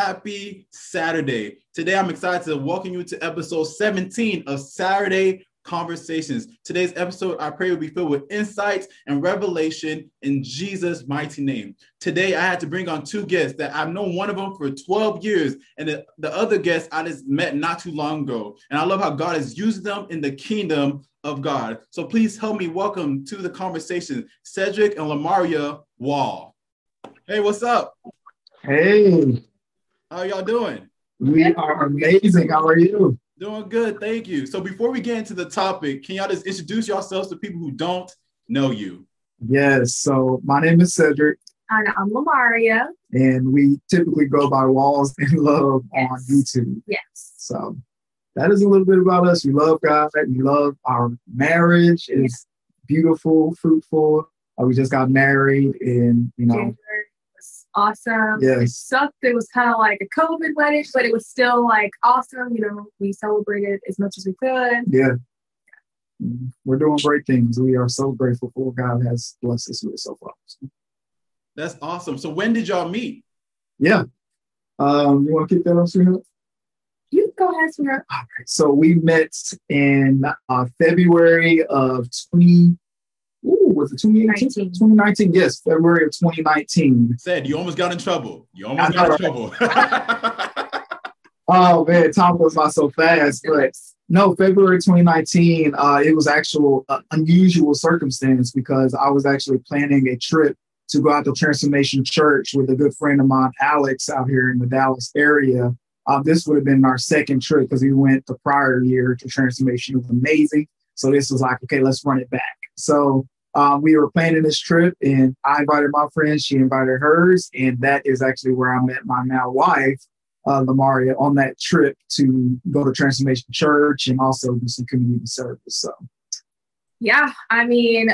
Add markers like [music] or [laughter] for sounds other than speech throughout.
Happy Saturday. Today, I'm excited to welcome you to episode 17 of Saturday Conversations. Today's episode, I pray, will be filled with insights and revelation in Jesus' mighty name. Today, I had to bring on two guests that I've known one of them for 12 years, and the, the other guest I just met not too long ago. And I love how God has used them in the kingdom of God. So please help me welcome to the conversation Sedrick and Lamaria Wall. Hey, what's up? Hey. How y'all doing? We are amazing. How are you? Doing good, thank you. So before we get into the topic, can y'all just introduce yourselves to people who don't know you? Yes. So my name is Sedrick. And I'm Lamaria. And we typically go by Walls in Love yes. on YouTube. Yes. So that is a little bit about us. We love God. We love our marriage. It's yes. beautiful, fruitful. Uh, we just got married and you know awesome. Yes. It sucked. It was kind of like a COVID wedding, but it was still like awesome. You know, we celebrated as much as we could. Yeah. We're doing great things. We are so grateful for what God has blessed us with so far. That's awesome. So when did y'all meet? Yeah. Um, you want to kick that off, sweetheart? You go ahead, sweetheart. All right. So we met in uh, February of 20, Ooh, was it 2018? 2019, yes, February of 2019. Sed you almost got in trouble. You almost got in trouble. [laughs] oh man, time goes by so fast. But no, February 2019, uh, it was actual uh, unusual circumstance because I was actually planning a trip to go out to Transformation Church with a good friend of mine, Alex, out here in the Dallas area. Uh, this would have been our second trip because we went the prior year to Transformation. It was amazing. So this was like, okay, let's run it back. So um, we were planning this trip, and I invited my friends, she invited hers, and that is actually where I met my now wife, uh, Lamaria, on that trip to go to Transformation Church and also do some community service. So, yeah, I mean,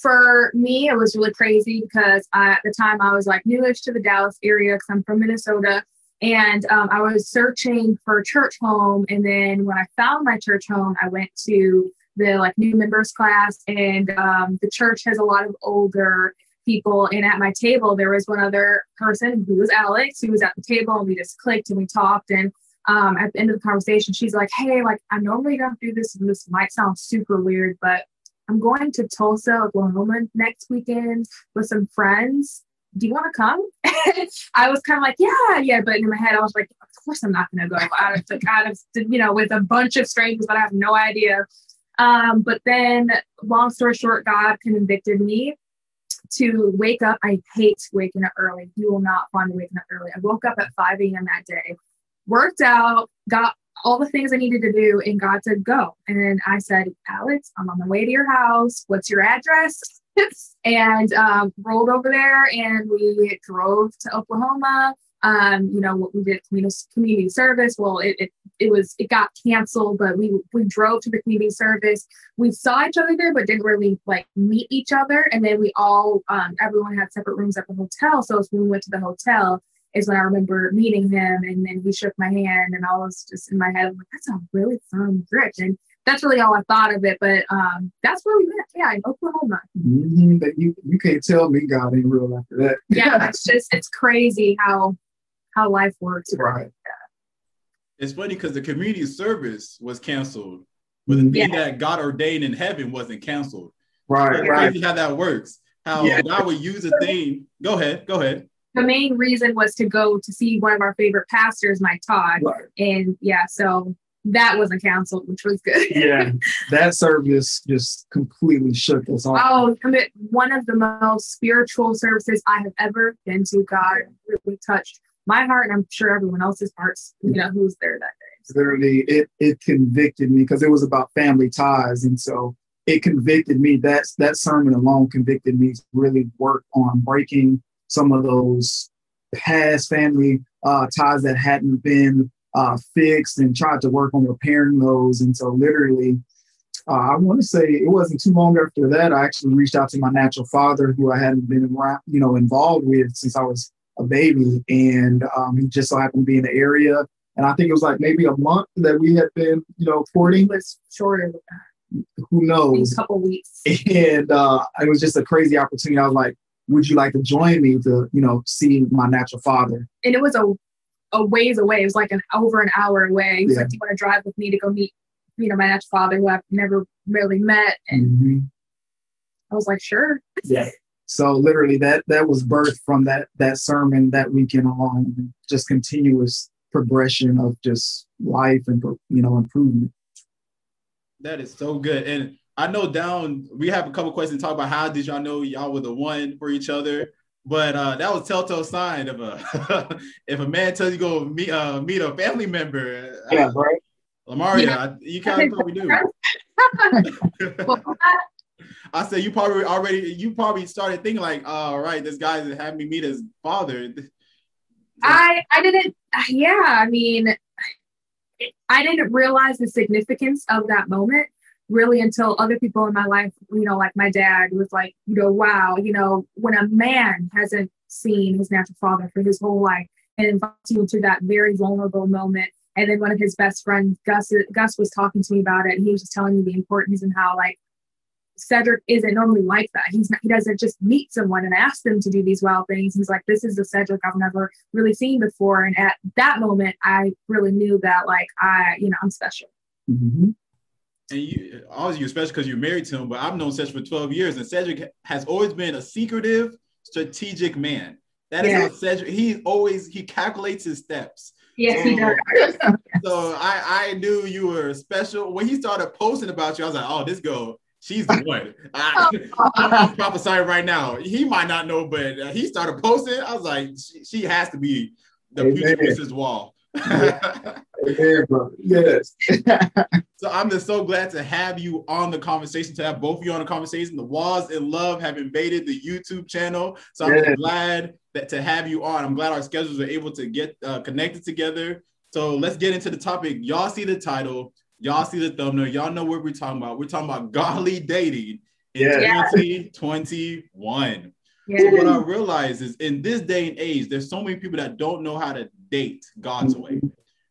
for me, it was really crazy because I, at the time I was like newish to the Dallas area because I'm from Minnesota. And um, I was searching for a church home. And then when I found my church home, I went to the like new members class and um, the church has a lot of older people and at my table there was one other person who was alex who was at the table and we just clicked and we talked and um, at the end of the conversation she's like hey like i normally don't do this and this might sound super weird but i'm going to tulsa oklahoma next weekend with some friends do you want to come? [laughs] I was kind of like, yeah, yeah. But in my head, I was like, of course I'm not going to go out of, out of, you know, with a bunch of strangers that I have no idea um, but then, long story short, God convicted me to wake up. I hate waking up early. You will not find me waking up early. I woke up at 5 a.m. that day, worked out, got all the things I needed to do, and God said, go. And I said, Alex, I'm on the way to your house. What's your address? [laughs] and um, rolled over there and we drove to Oklahoma um, you know, what we did community community service. Well, it, it, it was it got canceled, but we we drove to the community service. We saw each other there, but didn't really like meet each other. And then we all um, everyone had separate rooms at the hotel. So when we went to the hotel, is when I remember meeting him, and then he shook my hand, and I was just in my head like, that's a really fun trip. and that's really all I thought of it. But um, that's where we met. Yeah, in Oklahoma. Mm-hmm. You you can't tell me God ain't real after that. yeah, [laughs] it's just it's crazy how how life works. Right. It's funny because the community service was canceled, but the thing yeah. that God ordained in heaven wasn't canceled. Right, it's right. Crazy how that works. How yeah. God would use a thing. Go ahead, go ahead. The main reason was to go to see one of our favorite pastors, Mike Todd, right. and yeah, so that wasn't canceled, which was good. yeah, [laughs] that service just completely shook us all. Oh, one of the most spiritual services I have ever been to. God really touched my heart, and I'm sure everyone else's hearts, you know, who's there that day. Literally, it it convicted me because it was about family ties, and so it convicted me. That that sermon alone convicted me to really work on breaking some of those past family uh, ties that hadn't been uh, fixed, and tried to work on repairing those. And so, literally, uh, I want to say it wasn't too long after that. I actually reached out to my natural father, who I hadn't been you know, involved with since I was a baby, and um, he just so happened to be in the area. And I think it was like maybe a month that we had been, you know, courting. It was shorter. Who knows? A couple weeks. And uh, it was just a crazy opportunity. I was like, "Would you like to join me to, you know, see my natural father?" And it was a a ways away. It was like an over an hour away. He was Yeah. like, "Do you want to drive with me to go meet, you know, my natural father who I've never really met?" And Mhm. I was like, "Sure." Yeah. So literally that that was birthed from that that sermon that weekend alone. Just continuous progression of just life and you know improvement. That is so good. And I know down we have a couple questions to talk about how did y'all know y'all were the one for each other. But uh, that was telltale sign of a [laughs] if a man tells you go meet uh, meet a family member. Uh, right. Lamaria, Yeah. I- you kind of probably do. Well, I said you probably already you probably started thinking like, all right, this guy is having me meet his father. I I didn't. Yeah, I mean, I didn't realize the significance of that moment really until other people in my life, you know, like my dad was like, you know, wow, you know, when a man hasn't seen his natural father for his whole life and invites you into that very vulnerable moment. And then one of his best friends, Gus, Gus was talking to me about it, and he was just telling me the importance and how like Sedrick isn't normally like that. He's not, he doesn't just meet someone and ask them to do these wild things. He's like, this is the Sedrick I've never really seen before. And at that moment, I really knew that like I, you know, I'm special. Mhm. and you obviously you're special because you're married to him, but I've known Sedrick for 12 years, and Sedrick has always been a secretive, strategic man. That is Yeah. how Sedrick, he always he calculates his steps. Yes, he does. [laughs] So I, I knew you were special. When he started posting about you, I was like, oh, this girl, she's the one. I, [laughs] I'm, I'm prophesying right now. He might not know, but uh, he started posting. I was like, she, she has to be the Amen. future Mrs. Wall. Amen, brother. Yes. [laughs] So I'm just so glad to have you on the conversation, to have both of you on the conversation. The Walls in Love have invaded the YouTube channel. So I'm Yeah. glad that to have you on. I'm glad our schedules are able to get uh, connected together. So let's get into the topic. Y'all see the title, y'all see the thumbnail, y'all know what we're talking about. We're talking about godly dating in Yeah. 2021. Yeah. So what I realize is in this day and age, there's so many people that don't know how to date God's way.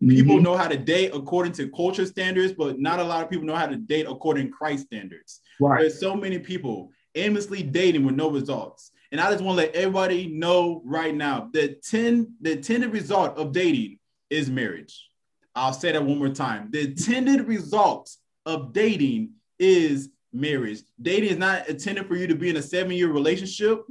People Mhm. know how to date according to culture standards, but not a lot of people know how to date according to Christ standards. right. There's so many people aimlessly dating with no results. And I just want to let everybody know right now that 10, the intended result of dating is marriage. I'll say that one more time. The intended result of dating is marriage. Dating is not intended for you to be in a seven-year relationship.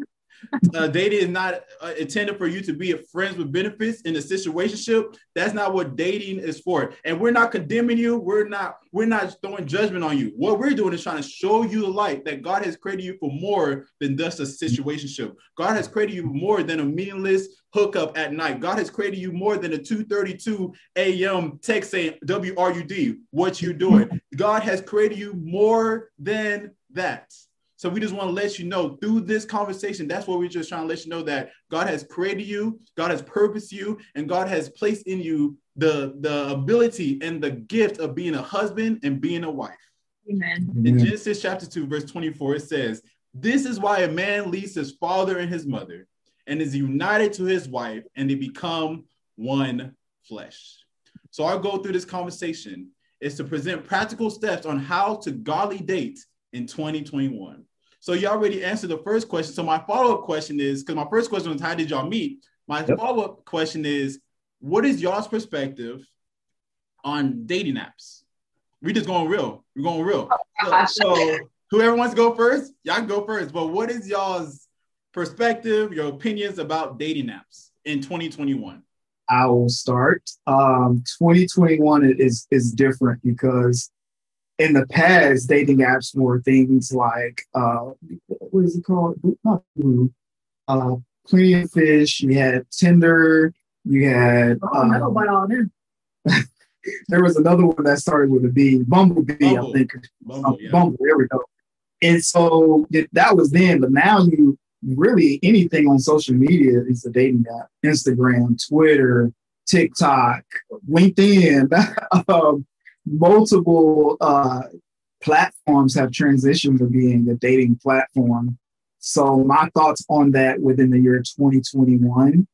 Uh, dating is not uh, intended for you to be friends with benefits in a situationship. That's not what dating is for. And we're not condemning you. We're not. We're not throwing judgment on you. What we're doing is trying to show you the light that God has created you for more than just a situationship. God has created you more than a meaningless hookup at night. God has created you more than a 2:32 a.m. text saying "WRUD." What you doing? God has created you more than that. So we just want to let you know through this conversation, that's what we're just trying to let you know that God has created you, God has purposed you, and God has placed in you the, the ability and the gift of being a husband and being a wife. Amen. In. Genesis chapter 2, verse 24, it says, This is why a man leaves his father and his mother and is united to his wife, and they become one flesh. So our goal through this conversation is to present practical steps on how to godly date in 2021. So you already answered the first question. So my follow-up question is because my first question was how did y'all meet? My Yep. follow-up question is what is y'all's perspective on dating apps? We just going real. We're going real. So, so whoever wants to go first, y'all can go first. But what is y'all's perspective, your opinions about dating apps in 2021? I will start. Um, 2021 is is different because in the past, dating apps were things like uh, what is it called? Not Blue. Uh, Plenty of Fish. You had Tinder. You had Oh, no, um, about all them. [laughs] there was another one that started with a B, Bumblebee, Bumble. I think. Bumble, Um, yeah. Bumble, there we go. And so that was then, but now you really anything on social media is a dating app. Instagram, Twitter, TikTok, LinkedIn, [laughs] um, multiple uh, platforms have transitioned to being a dating platform. So my thoughts on that within the year 2021,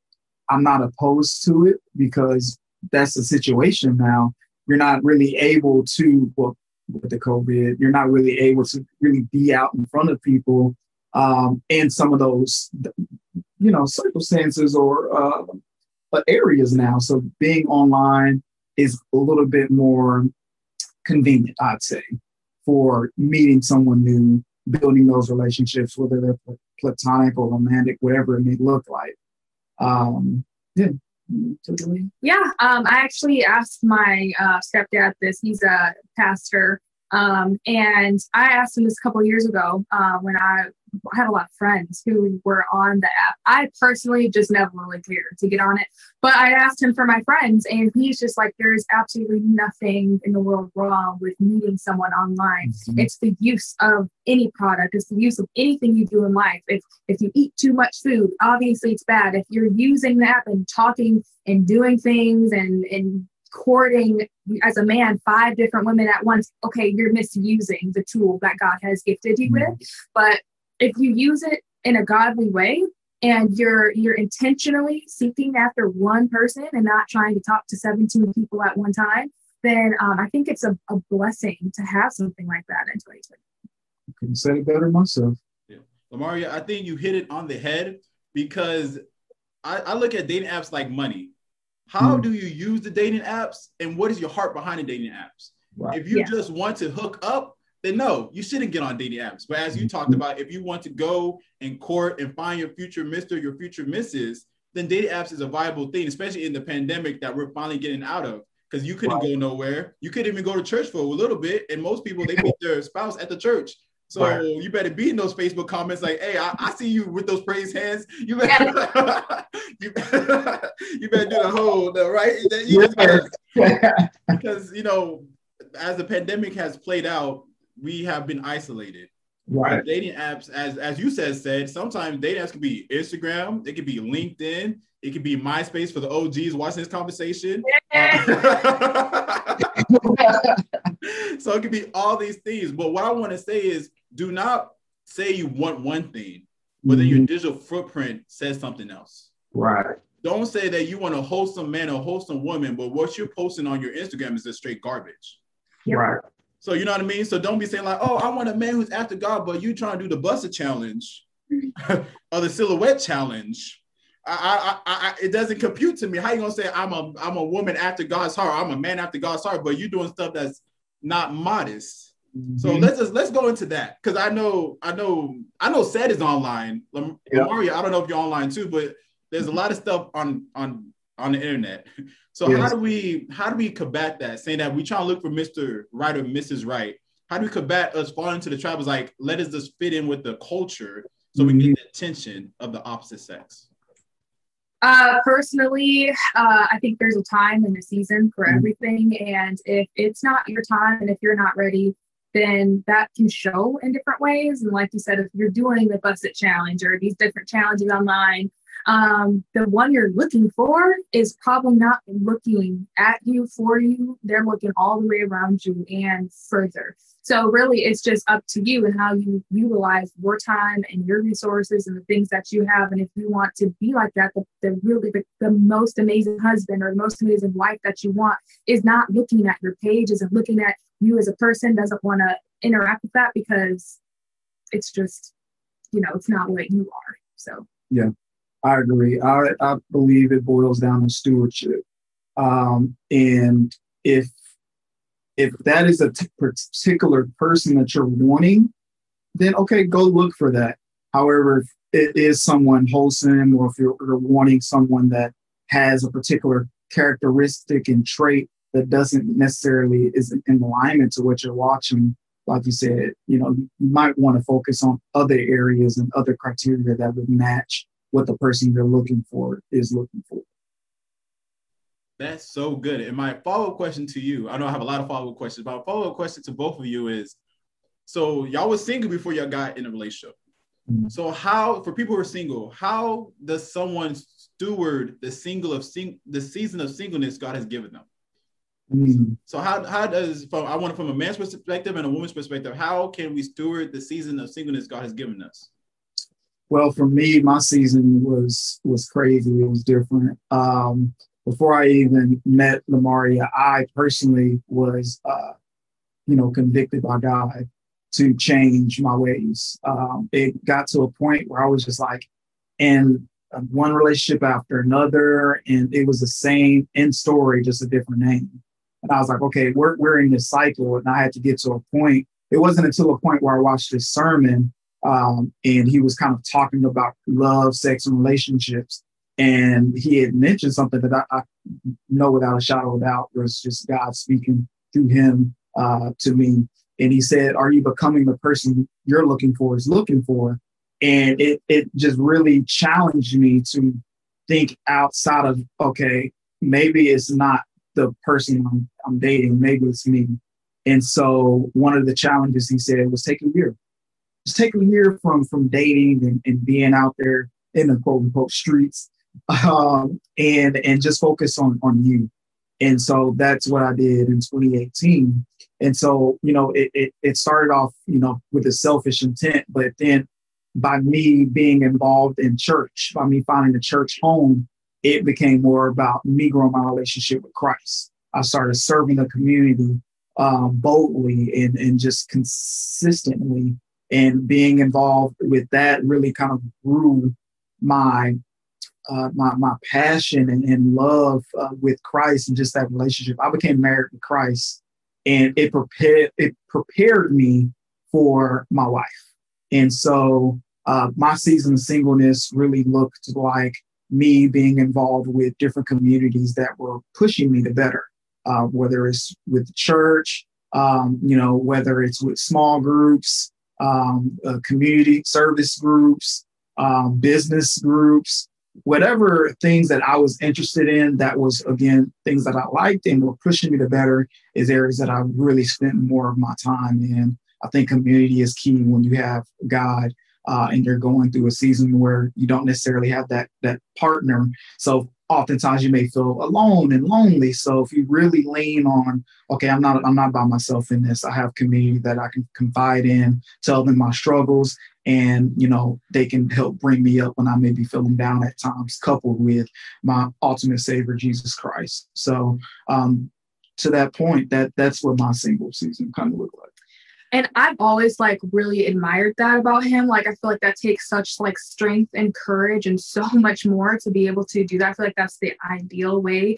I'm not opposed to it because that's the situation now. You're not really able to, well, with the COVID, you're not really able to really be out in front of people um, in some of those, you know, circumstances or uh, areas now. So being online is a little bit more convenient, I'd say, for meeting someone new, building those relationships, whether they're platonic or romantic, whatever it may look like. Um, yeah. Yeah, um, I actually asked my uh, stepdad this. He's a pastor, um, and I asked him this a couple years ago uh, when I had a lot of friends who were on the app. I personally just never really cared to get on it, but I asked him for my friends, and he's just like, "There's absolutely nothing in the world wrong with meeting someone online. Mm-hmm. It's the use of any product. It's the use of anything you do in life. If if you eat too much food, obviously it's bad. If you're using the app and talking and doing things and and courting as a man five different women at once. Okay you're misusing the tool that god has gifted you mm-hmm. with but if you use it in a godly way and you're you're intentionally seeking after one person and not trying to talk to 17 people at one time then um, i think it's a, a blessing to have something like that in 2020 couldn't say it better myself. Yeah. Lamaria i think you hit it on the head because I, I look at dating apps like money how mm. do you use the dating apps and what is your heart behind the dating apps right. if you yeah. just want to hook up then no, you shouldn't get on dating apps. But as you talked mm-hmm. about, if you want to go and court and find your future Mr., your future Mrs., then dating apps is a viable thing, especially in the pandemic that we're finally getting out of. Because you couldn't go nowhere. You couldn't even go to church for a little bit. And most people they meet their spouse at the church. So right. you better be in those Facebook comments like, hey, I, I see you with those praised hands. [laughs] You better, you, [laughs] you, better do the whole, the, right? You better, [laughs] because, you know, as the pandemic has played out, we have been isolated. Right. Dating apps, as as you said, said sometimes dating apps can be Instagram, it could be LinkedIn, it could be MySpace for the OGs watching this conversation. Uh, [laughs] so it could be all these things. But what I want to say is, do not say you want one thing, but then your mm-hmm. digital footprint says something else. Right. Don't say that you want a wholesome man or wholesome woman, but what you're posting on your Instagram is just straight garbage. Right. So you know what I mean? So don't be saying like, oh, I want a man who's after God, but you trying to do the Buss It challenge [laughs] or the silhouette challenge. I, I, I, it doesn't compute to me. How you gonna say I'm a I'm a woman after God's heart? I'm a man after God's heart, but you doing stuff that's not modest. Mm-hmm. So let's just let's go into that because I know I know I know Sed is online. Lam- yep. Mario, I don't know if you're online too, but there's a lot of stuff on on on the internet. [laughs] So yes. how do we how do we combat that? Saying that we try to look for Mr. Right or Mrs. Right. How do we combat us falling into the trap? Is like let us just fit in with the culture so mm-hmm. we get the attention of the opposite sex. Uh, personally, uh, I think there's a time and a season for mm-hmm. everything, and if it's not your time and if you're not ready, then that can show in different ways. And like you said, if you're doing the Buss It Challenge or these different challenges online, um, the one you're looking for is probably not looking at you for you. They're looking all the way around you and further. So really, it's just up to you and how you utilize your time and your resources and the things that you have. And if you want to be like that, the, the really the, the most amazing husband or the most amazing wife that you want is not looking at your page, isn't looking at you as a person, doesn't want to interact with that because it's just, you know, it's not what you are. So yeah. I agree. I, I believe it boils down to stewardship. Um, and if if that is a t- particular person that you're wanting, then okay, go look for that. However, if it is someone wholesome, or if you're, you're wanting someone that has a particular characteristic and trait that doesn't necessarily is in alignment to what you're watching, like you said, you know, you might want to focus on other areas and other criteria that would match what the person you're looking for is looking for. That's so good. And my follow up question to you, I know I have a lot of follow up questions, but my follow up question to both of you is so y'all was single before y'all got in a relationship. Mm-hmm. So how for people who are single, how does someone steward the single of sing the season of singleness God has given them? Mm-hmm. So how how does from I want from a man's perspective and a woman's perspective, how can we steward the season of singleness God has given us? Well, for me, my season was was crazy. It was different. Um, before I even met Lamaria, I personally was, uh, you know, convicted by God to change my ways. Um, it got to a point where I was just like, and one relationship after another, and it was the same end story, just a different name. And I was like, okay, we're we're in this cycle, and I had to get to a point. It wasn't until a point where I watched this sermon, um, and he was kind of talking about love, sex, and relationships, and he had mentioned something that I, I know without a shadow of a doubt was just God speaking through him uh, to me. And he said, "Are you becoming the person you're looking for is looking for?" and it it just really challenged me to think outside of okay maybe it's not the person I'm, I'm dating maybe it's me and so one of the challenges he said was take a year just take a year from from dating and, and being out there in the quote unquote streets um, and and just focus on on you and so that's what I did in 2018. And so, you know, it, it, it started off, you know, with a selfish intent, but then by me being involved in church, by me finding a church home, it became more about me growing my relationship with Christ. I started serving the community um, boldly and, and just consistently, and being involved with that really kind of grew my uh, my my passion and, and love uh, with Christ and just that relationship. I became married to Christ, and it prepared it prepared me for my wife. And so uh, my season of singleness really looked like me being involved with different communities that were pushing me to better, uh, whether it's with the church, um, you know, whether it's with small groups, um, uh, community service groups, um, business groups, whatever things that I was interested in that was, again, things that I liked and were pushing me to better is areas that I really spent more of my time in. I think community is key when you have God uh, and you're going through a season where you don't necessarily have that that partner. So oftentimes you may feel alone and lonely. So if you really lean on, okay, I'm not I'm not by myself in this. I have community that I can confide in, tell them my struggles, and you know they can help bring me up when I may be feeling down at times, coupled with my ultimate Savior Jesus Christ. So um, to that point, that that's what my single season kind of looked like and i've always like really admired that about him. Like i feel like that takes such like strength and courage and so [laughs] much more to be able to do that. I feel like that's the ideal way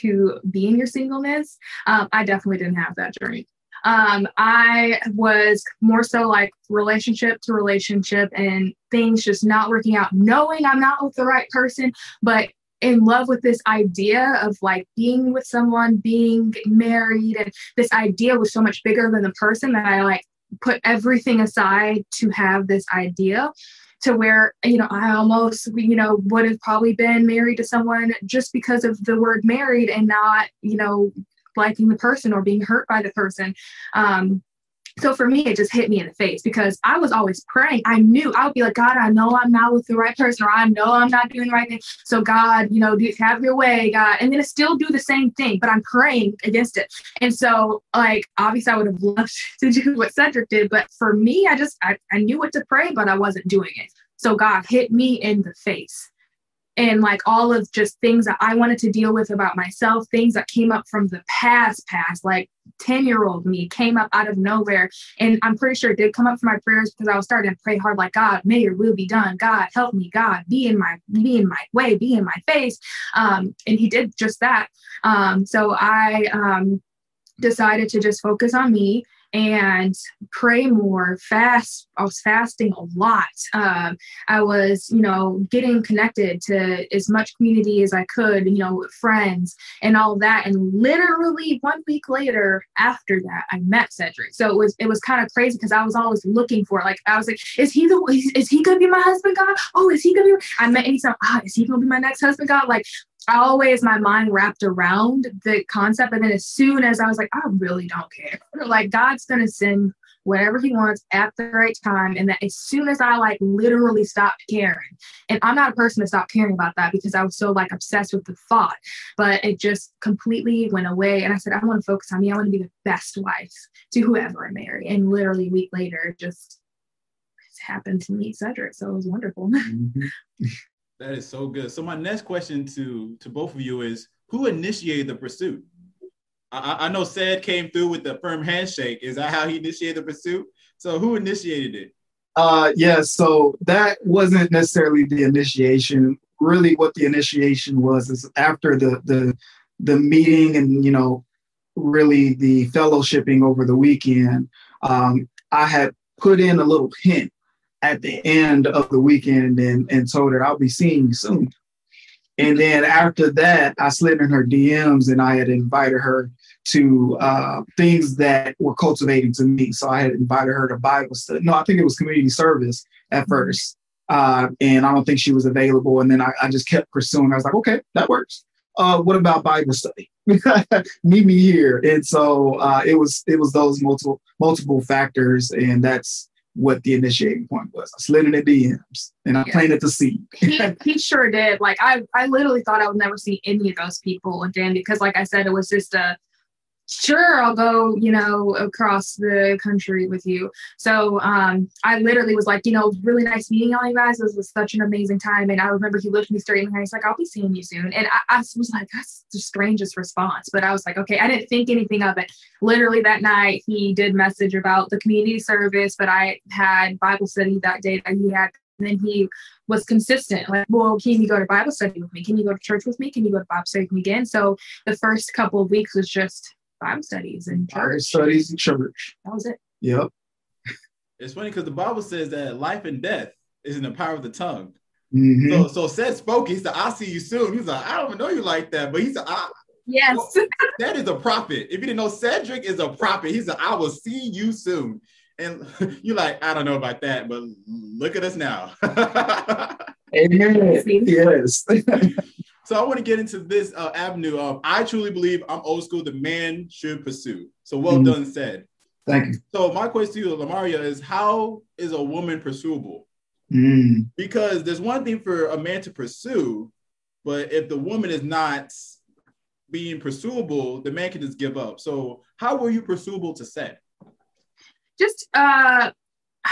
to be in your singleness. Um, i definitely didn't have that journey um, i was more so like relationship to relationship and things just not working out knowing i'm not with the right person but in love with this idea of like being with someone, being married, and this idea was so much bigger than the person that I like put everything aside to have this idea to where you know i almost you know would have probably been married to someone just because of the word married and not you know liking the person or being hurt by the person. Um so for me, it just hit me in the face because I was always praying. I knew I would be like, God, I know I'm not with the right person, or I know I'm not doing the right thing. So God, you know, have your way, God. And then I still do the same thing, but I'm praying against it. And so, like, obviously, I would have loved [laughs] to do what Sedrick did, but for me, I just I, I knew what to pray, but I wasn't doing it. So God hit me in the face and like all of just things that I wanted to deal with about myself, things that came up from the past, past, like 10 year old me came up out of nowhere. And I'm pretty sure it did come up from my prayers because I was starting to pray hard, like, God, may your will be done. God, help me. God, be in my, be in my way, be in my face. Um, and he did just that. Um, so I um, decided to just focus on me and pray more, fast. I was fasting a lot. Um, I was, you know, getting connected to as much community as I could, you know, friends and all that. And literally one week later, after that, I met Sedrick. So it was it was kind of crazy because I was always looking for like I was like, is he the is, is he gonna be my husband? God? Oh, is he gonna be? I met anytime. Ah, is he gonna be my next husband? God? Like always my mind wrapped around the concept. And then as soon as I was like, I really don't care. [laughs] Like God's gonna send whatever he wants at the right time. And that as soon as I like literally stopped caring, and I'm not a person to stop caring about that because I was so like obsessed with the thought, but it just completely went away. And I said, I want to focus on me. I want to be the best wife to whoever I marry. And literally a week later, just happened to meet Sedrick. So it was wonderful. Mm-hmm. [laughs] That is so good. So my next question to to both of you is who initiated the pursuit? I, I know Sed came through with the firm handshake. Is that how he initiated the pursuit? So who initiated it? Uh yeah, so that wasn't necessarily the initiation. really what the initiation was is after the the the meeting and you know really the fellowshipping over the weekend um, i had put in a little hint at the end of the weekend and, and told her i'll be seeing you soon and then after that i slid in her dms and i had invited her to uh, things that were cultivating to me so i had invited her to bible study no i think it was community service at first uh, and I don't think she was available. And then I, I, just kept pursuing. I was like, okay, that works. Uh, what about Bible study? [laughs] Meet me here. And so uh, it was it was those multiple multiple factors, and that's what the initiating point was. I slid in the DMs and I yeah. planted the seed. he, [laughs] he sure did. Like I I literally thought I would never see any of those people again because, like I said, it was just a sure i'll go you know across the country with you. So um i literally was like you know really nice meeting all you guys. This was such an amazing time. And i remember he looked me straight in the eye. He's like i'll be seeing you soon. And I, I was like that's the strangest response. But i was like okay i didn't think anything of it. Literally that night he did message about the community service but i had bible study that day that he had. And then he was consistent like well can you go to bible study with me? Can you go to church with me? Can you go to bible study with me again? So the first couple of weeks was just Bible studies and church. Bible studies and church. That was it. Yep. It's funny because the Bible says that life and death is in the power of the tongue. Mm-hmm. So, so Sed spoke. He said, "I'll see you soon." He's like, "I don't even know you like that," but he's said, I, "Yes." Well, that is a prophet. If you didn't know, Sedrick is a prophet. He said, "I will see you soon." And [laughs] you're like, "I don't know about that," but look at us now. [laughs] Amen. Yes. [laughs] So I want to get into this uh, avenue of I truly believe I'm old school. The man should pursue. So well mm done said. Thank you. So my question to you, Lamaria, is how is a woman pursuable? Mm. Because there's one thing for a man to pursue, but if the woman is not being pursuable, the man can just give up. So how were you pursuable to Sed? Just uh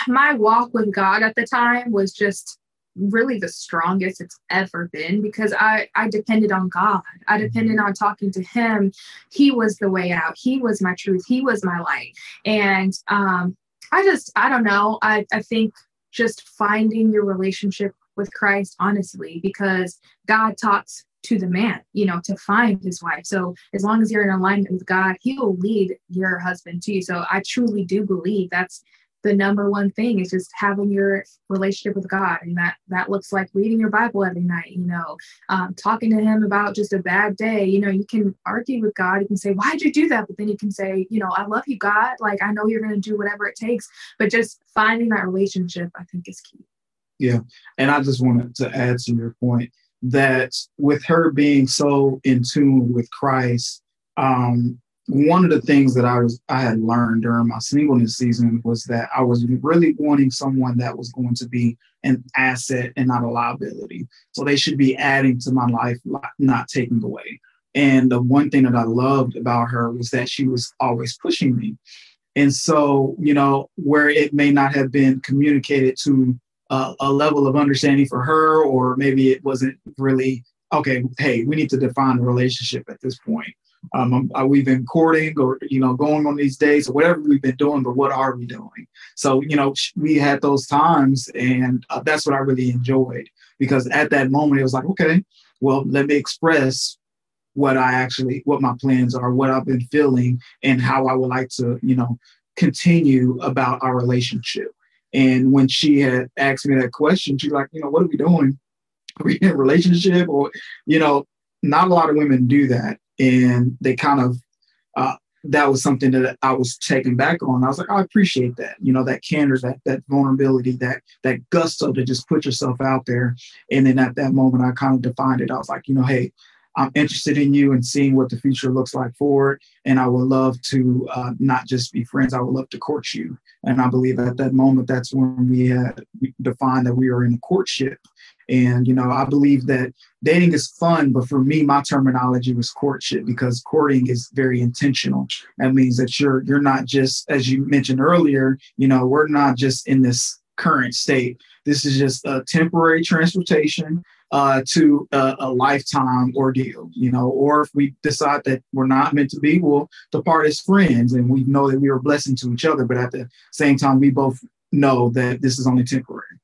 my walk with God at the time was just really the strongest it's ever been because I I depended on God. I depended mm-hmm. on talking to him. He was the way out. He was my truth. He was my light. And um I just I don't know. I I think just finding your relationship with Christ honestly because God talks to the man, you know, to find his wife. So as long as you're in alignment with God, he will lead your husband to you. So I truly do believe that's the number one thing is just having your relationship with God, and that that looks like reading your Bible every night. You know, um, talking to Him about just a bad day. You know, you can argue with God. You can say, "Why'd you do that?" But then you can say, "You know, I love you, God. Like I know you're going to do whatever it takes." But just finding that relationship, I think, is key. Yeah, and I just wanted to add to your point that with her being so in tune with Christ, um, one of the things that I was I had learned during my singleness season was that I was really wanting someone that was going to be an asset and not a liability. So they should be adding to my life, not taking away. And the one thing that I loved about her was that she was always pushing me. And so, you know, where it may not have been communicated to a level of understanding for her, or maybe it wasn't really okay. Hey, we need to define a relationship at this point um, uh, we've been courting or you know going on these dates or whatever we've been doing but what are we doing? So you know we had those times and uh, that's what i really enjoyed because at that moment it was like okay well let me express what i actually what my plans are what i've been feeling and how i would like to you know continue about our relationship. And when she had asked me that question she's like you know what are we doing? Are we in a relationship or you know not a lot of women do that and they kind of uh, that was something that I was taken back on. I was like, I appreciate that, you know, that candor, that that vulnerability, that that gusto to just put yourself out there. And then at that moment, I kind of defined it. I was like, you know, hey, I'm interested in you and seeing what the future looks like for it. And I would love to uh, not just be friends, I would love to court you. And I believe at that moment, that's when we had defined that we are in a courtship. And, you know, I believe that dating is fun, but for me, my terminology was courtship because courting is very intentional. That means that you're you're not just, as you mentioned earlier, you know, we're not just in this current state. This is just a temporary transportation uh, to a, a, lifetime ordeal, you know, or if we decide that we're not meant to be, we'll depart as friends and we know that we are blessing to each other. But at the same time, we both know that this is only temporary.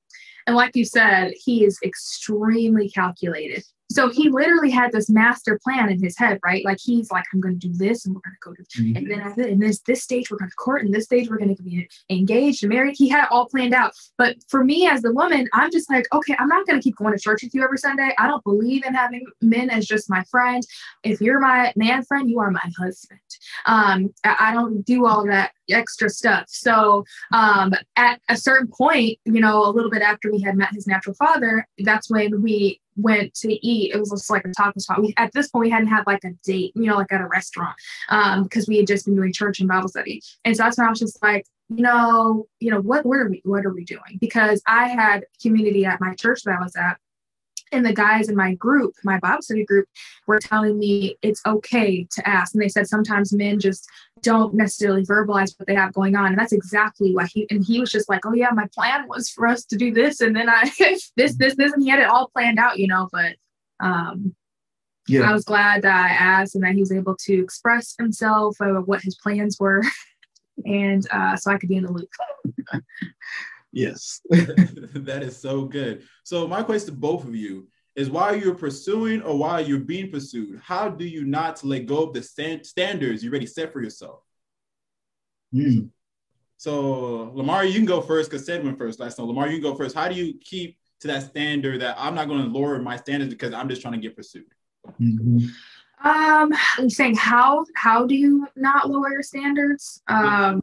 And like you said, he is extremely calculated. So he literally had this master plan in his head, right? Like he's like, I'm going to do this, and we're going to go to, mm-hmm. and then at in this this stage we're going to court, and this stage we're going to be engaged and married. He had it all planned out. But for me as the woman, I'm just like, okay, I'm not going to keep going to church with you every Sunday. I don't believe in having men as just my friend. If you're my man friend, you are my husband. Um, I don't do all that extra stuff. So um, at a certain point, you know, a little bit after we had met his natural father, that's when we went to eat. It was just like a taco spot. We at this point we hadn't had like a date, you know, like at a restaurant, um, because we had just been doing church and Bible study. And so that's when I was just like, you know, you know, what what are we what are we doing? Because I had community at my church that I was at and the guys in my group, my Bible study group, were telling me it's okay to ask. And they said sometimes men just don't necessarily verbalize what they have going on. And that's exactly why he and he was just like, Oh yeah, my plan was for us to do this and then I [laughs] this, this, this, and he had it all planned out, you know, but um yeah. I was glad that I asked and that he was able to express himself of what his plans were. [laughs] and uh, so I could be in the loop. [laughs] Yes. [laughs] that is so good. So my question to both of you is while you're pursuing or while you're being pursued, how do you not let go of the stand- standards you already set for yourself? Mm. So Lamar, you can go first because Ted went first last time. Lamar, you can go first. How do you keep to that standard that I'm not going to lower my standards because I'm just trying to get pursued? Mm-hmm. Um, I'm saying how how do you not lower your standards? Um,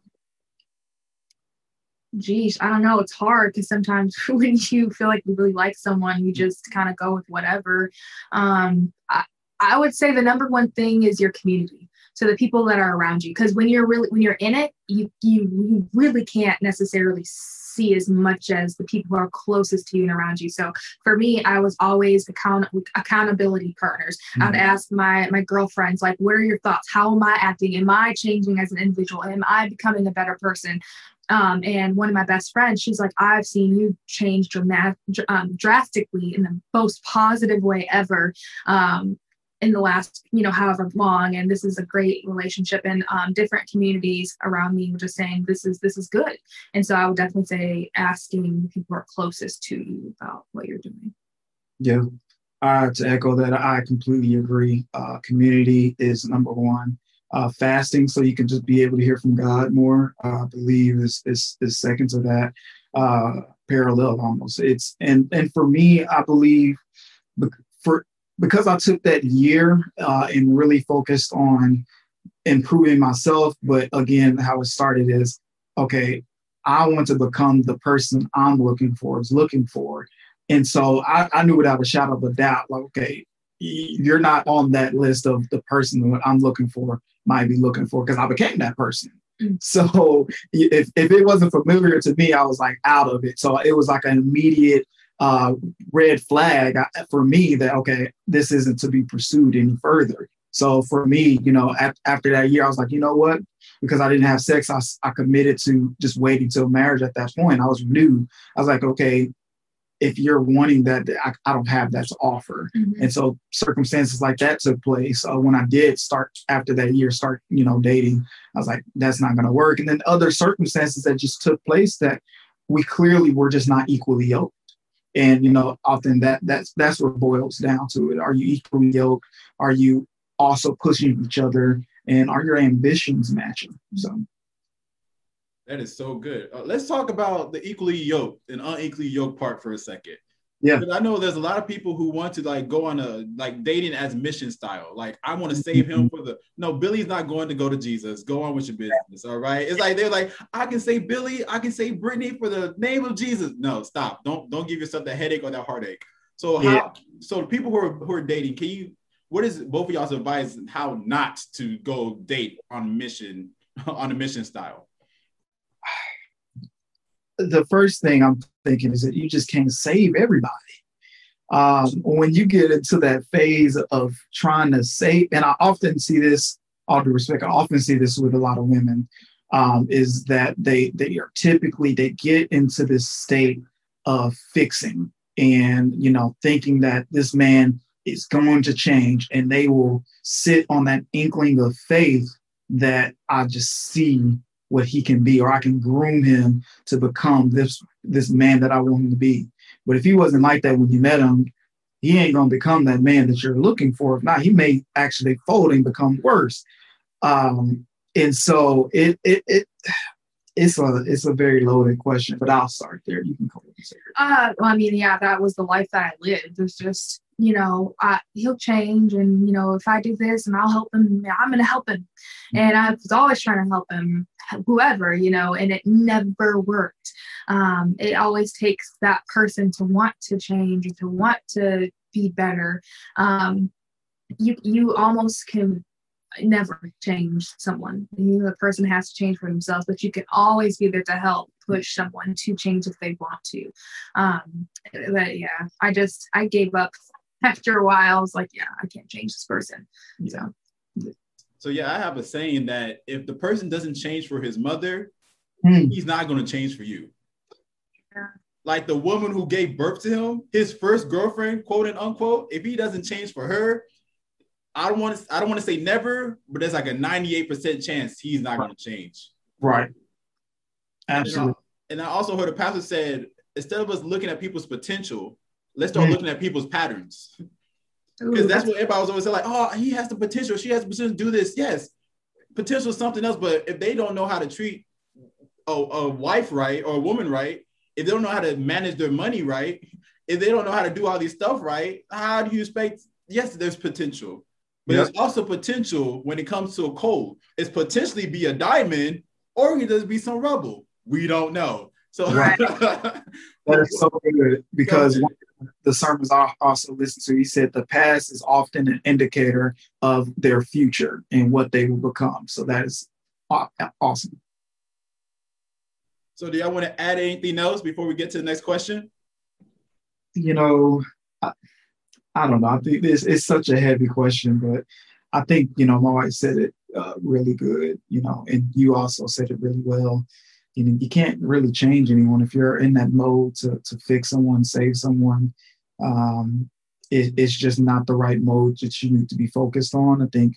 geez, I don't know. It's hard because sometimes [laughs] when you feel like you really like someone, you just kind of go with whatever. Um, I, I would say the number one thing is your community. So the people that are around you, because when you're really when you're in it, you you you really can't necessarily see as much as the people who are closest to you and around you. So for me, I was always account accountability partners. Mm-hmm. I'd ask my my girlfriends like, "What are your thoughts? How am I acting? Am I changing as an individual? Am I becoming a better person?" Um, and one of my best friends, she's like, I've seen you change dramatic, um, drastically in the most positive way ever. Um, in the last, you know, however long, and this is a great relationship, and um, different communities around me were just saying this is this is good, and so I would definitely say asking people who are closest to you about what you're doing. Yeah, uh, to echo that, I completely agree. Uh, community is number one uh, fasting so you can just be able to hear from God more. Uh, I believe is is is second that uh, parallel almost. It's and and for me, I believe for because I took that year uh, and really focused on improving myself. But again, how it started is okay. I want to become the person I'm looking for, is looking for. And so I, I knew without a shadow of a doubt, like, okay, you're not on that list of the person that I'm looking for might be looking for because I became that person. Mm. So if, if it wasn't familiar to me, I was like out of it. So it was like an immediate uh, red flag uh, for me that, okay, this isn't to be pursued any further. So for me, you know, after that year, I was like, you know what? Because I didn't have sex, I, I committed to just waiting till marriage at that point. I was new. I was like, okay, if you're wanting that, I, I don't have that to offer. Mm-hmm. And so circumstances like that took place. Uh, when I did start after that year, start, you know, dating, I was like, that's not going to work. And then other circumstances that just took place that we clearly were just not equally yoked. And, you know, often that that's, that's what boils down to it. Are you equally yoked? Are you also pushing each other? And are your ambitions matching? So that is so good. Uh, let's talk about the equally yoked and unequally yoked part for a second. Yeah. I know there's a lot of people who want to like go on a like dating as mission style. Like I want to save him for the no, Billy's not going to go to Jesus. Go on with your business. All right. It's like they're like, I can save Billy, I can save Brittany for the name of Jesus. No, stop. Don't don't give yourself that headache or that heartache. So how yeah. so the people who are who are dating, can you what is both of y'all's advice how not to go date on mission [laughs] on a mission style? The first thing I'm thinking is that you just can't save everybody. Um, when you get into that phase of trying to save, and I often see this, all due respect, I often see this with a lot of women, um, is that they they are typically they get into this state of fixing and you know thinking that this man is going to change, and they will sit on that inkling of faith that I just see what he can be, or I can groom him to become this this man that I want him to be. But if he wasn't like that when you met him, he ain't gonna become that man that you're looking for. If not, he may actually fold and become worse. Um, and so it it it it's a it's a very loaded question, but I'll start there. You can go and say Uh, well, I mean, yeah, that was the life that I lived. It's just you know, I, he'll change, and you know, if I do this and I'll help him, I'm gonna help him. Mm-hmm. And I was always trying to help him, whoever, you know, and it never worked. Um, it always takes that person to want to change and to want to be better. Um, you you almost can never change someone. You know, the person has to change for themselves, but you can always be there to help push someone to change if they want to. Um, but yeah, I just I gave up [laughs] after a while. I was like, yeah, I can't change this person. So. So yeah, I have a saying that if the person doesn't change for his mother, mm. he's not going to change for you. Yeah. Like the woman who gave birth to him, his first girlfriend, quote and unquote, if he doesn't change for her, I don't want to I don't want to say never, but there's like a 98% chance he's not going to change. Right. Absolutely. And I, and I, also heard a pastor said instead of us looking at people's potential, let's start mm looking at people's patterns. Because that's what everybody was always saying, like, oh, he has the potential, she has the potential to do this. Yes, potential is something else, but if they don't know how to treat a, a wife right or a woman right, if they don't know how to manage their money right, if they don't know how to do all these stuff right, how do you expect? Yes, there's potential, but yep. there's also potential when it comes to a coal. It's potentially be a diamond or it just be some rubble. We don't know. So right. [laughs] that is so good because the sermons I also listened to, he said the past is often an indicator of their future and what they will become. So that is awesome. So do y'all want to add anything else before we get to the next question? You know, I don't know. I think this is such a heavy question, but I think you know my wife said it uh, really good. You know, and you also said it really well. You know, you can't really change anyone if you're in that mode to to fix someone, save someone. Um, it, it's just not the right mode that you need to be focused on. I think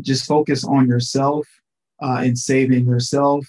just focus on yourself uh, and saving yourself.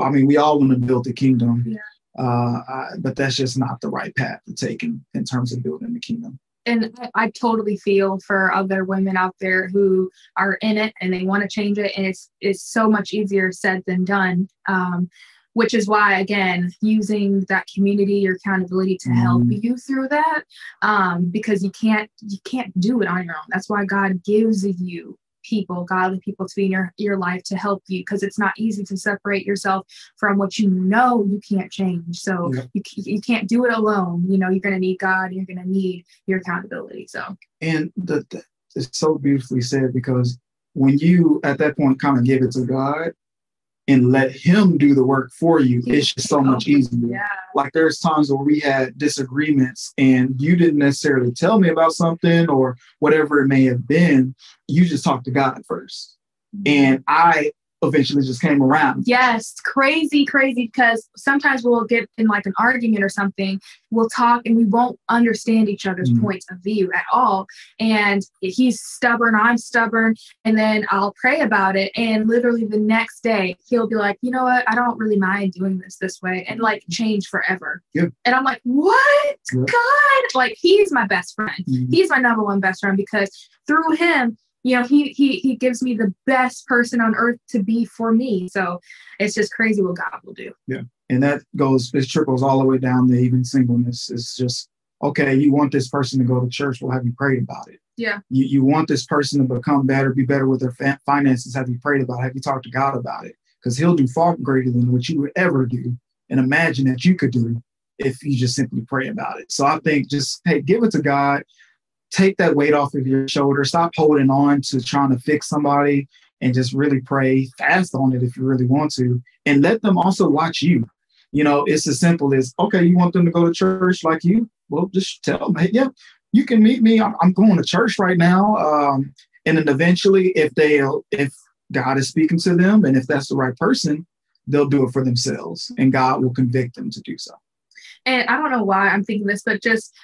I mean, we all want to build the kingdom, yeah. uh, I, but that's just not the right path to take in, in terms of building the kingdom and I totally feel for other women out there who are in it and they want to change it, and it's it's so much easier said than done. Um, which is why again using that community or accountability to help mm. you through that um, because you can't you can't do it on your own that's why god gives you people, godly people to be in your, your life to help you because it's not easy to separate yourself from what you know you can't change. So yeah. you, you can't do it alone. You know, you're going to need God, you're going to need your accountability. So, and the, the, it's so beautifully said because when you at that point kind of give it to God, and let him do the work for you, it's just so much easier. Yeah. Like there's times where we had disagreements and you didn't necessarily tell me about something or whatever it may have been. You just talked to God 1st mm-hmm. And I eventually just came around. Yes, crazy, crazy. Because sometimes we'll get in like an argument or something, we'll talk and we won't understand each other's mm points of view at all. And he's stubborn, I'm stubborn. And then I'll pray about it. And literally the next day, he'll be like, you know what? I don't really mind doing this this way and like change forever. Yeah. And I'm like, what? God? Like, he's my best friend. Mm-hmm. He's my number one best friend because through him, you know he he he gives me the best person on earth to be for me. So it's just crazy what god will do. Yeah. And that goes it trickles all the way down to even singleness. It's just okay you want this person to go to church. Well have you prayed about it? Yeah. You, you want this person to become better be better with their fa- finances. Have you prayed about it? Have you talked to god about it? Because he'll do far greater than what you would ever do and imagine that you could do if you just simply pray about it. So i think just hey give it to god take that weight off of your shoulder. Stop holding on to trying to fix somebody and just really pray fast on it if you really want to. And let them also watch you. You know, it's as simple as okay, you want them to go to church like you? Well, just tell them, hey, yeah, you can meet me. I'm, going to church right now. Um, and then eventually, if they if God is speaking to them and if that's the right person, they'll do it for themselves and God will convict them to do so. And I don't know why I'm thinking this, but just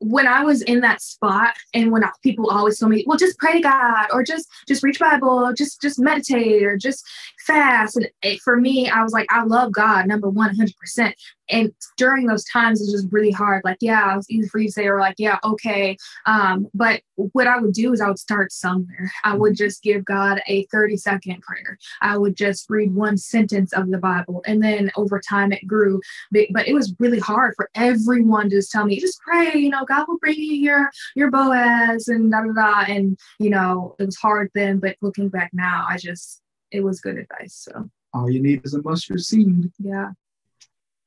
when I was in that spot and when people always told me, well, just pray to God or just just reach Bible, just just meditate or just fast. And it, for me, I was like, I love God, number one, 100%. And during those times, it was just really hard. Like, yeah, it was easy for you to say, or like, yeah, okay. Um, but what I would do is I would start somewhere. I would just give God a 30 second prayer. I would just read one sentence of the Bible. And then over time, it grew. But, but it was really hard for everyone to just tell me, just pray, you know, God will bring you your, your Boaz and da da da. And, you know, it was hard then. But looking back now, I just, it was good advice. So all you need is a mustard seed. Yeah.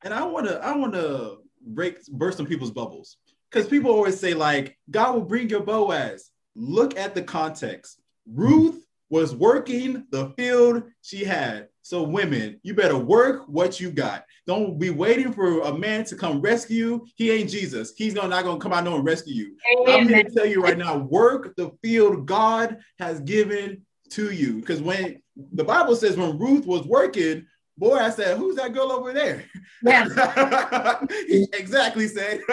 And I wanna I wanna break burst some people's bubbles. Because people always say, like, God will bring your Boaz. Look at the context. Ruth was working the field she had. So, women, you better work what you got. Don't be waiting for a man to come rescue you. He ain't Jesus. He's not going to come out and rescue you. Amen. I'm here to tell you right now work the field God has given to you. Because when the Bible says when Ruth was working, boy, I said, who's that girl over there? Yeah. [laughs] exactly said. [laughs]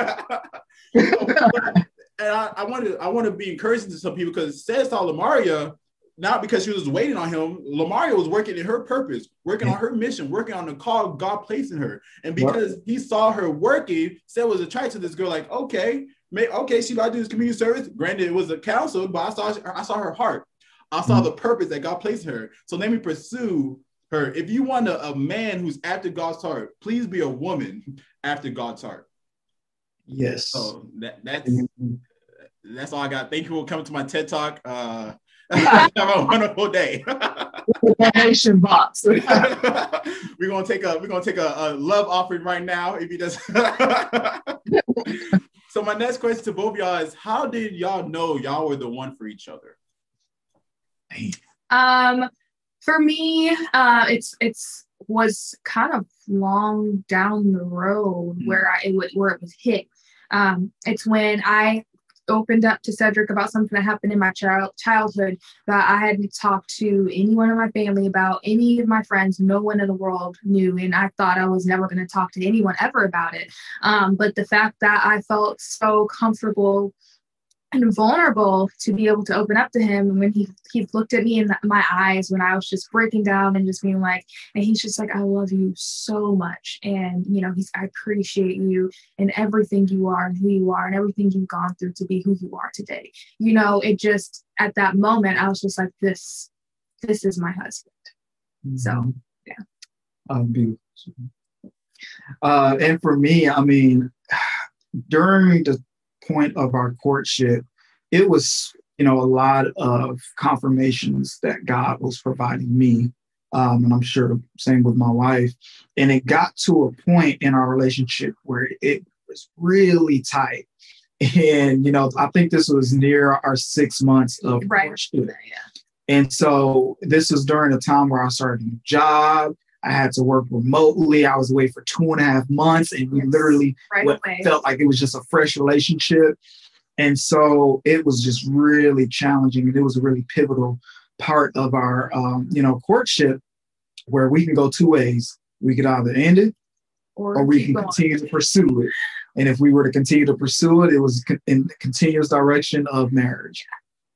and I, I want to I want to be encouraging to some people because it says to Lamaria, not because she was waiting on him. Lamaria was working in her purpose, working on her mission, working on the call God placed in her. And because he saw her working, Sed was attracted to this girl, like, okay, may, okay, she about to do this community service. Granted, it was a council, but I saw I saw her heart. I saw mm-hmm. the purpose that God placed in her. So let me pursue her. If you want a, a man who's after God's heart, please be a woman [laughs] after God's heart. Yes. So that, that's that's all I got. Thank you for coming to my TED Talk. Uh, [laughs] [laughs] have a wonderful day. Donation box. we're gonna take a we're gonna take a, a love offering right now. If you just so my next question to both y'all is how did y'all know y'all were the one for each other? Um, for me, uh, it's it's was kind of long down the road mm. where I it where it was hit. Um, it's when I opened up to Sedrick about something that happened in my child childhood that I hadn't talked to anyone in my family about, any of my friends, no one in the world knew, and I thought I was never going to talk to anyone ever about it. Um, but the fact that I felt so comfortable and vulnerable to be able to open up to him. And when he he looked at me in the, my eyes when i was just breaking down and just being like and he's just like i love you so much. And you know he's i appreciate you and everything you are and who you are and everything you've gone through to be who you are today. You know it just at that moment i was just like this this is my husband. Mm-hmm. so yeah. Um, beautiful. Uh, and for me i mean [sighs] during the point of our courtship, it was, you know, a lot of confirmations that God was providing me. Um, and I'm sure the same with my wife. And it got to a point in our relationship where it was really tight. And, you know, I think this was near our six months of right. courtship. Yeah. And so this was during a time where I started a job. I had to work remotely. I was away for two and a half months, and we literally right felt like it was just a fresh relationship. And so it was just really challenging, and it was a really pivotal part of our, um, you know, courtship, where we can go two ways. We could either end it, or, or we can continue to pursue it. And if we were to continue to pursue it, it was in the continuous direction of marriage.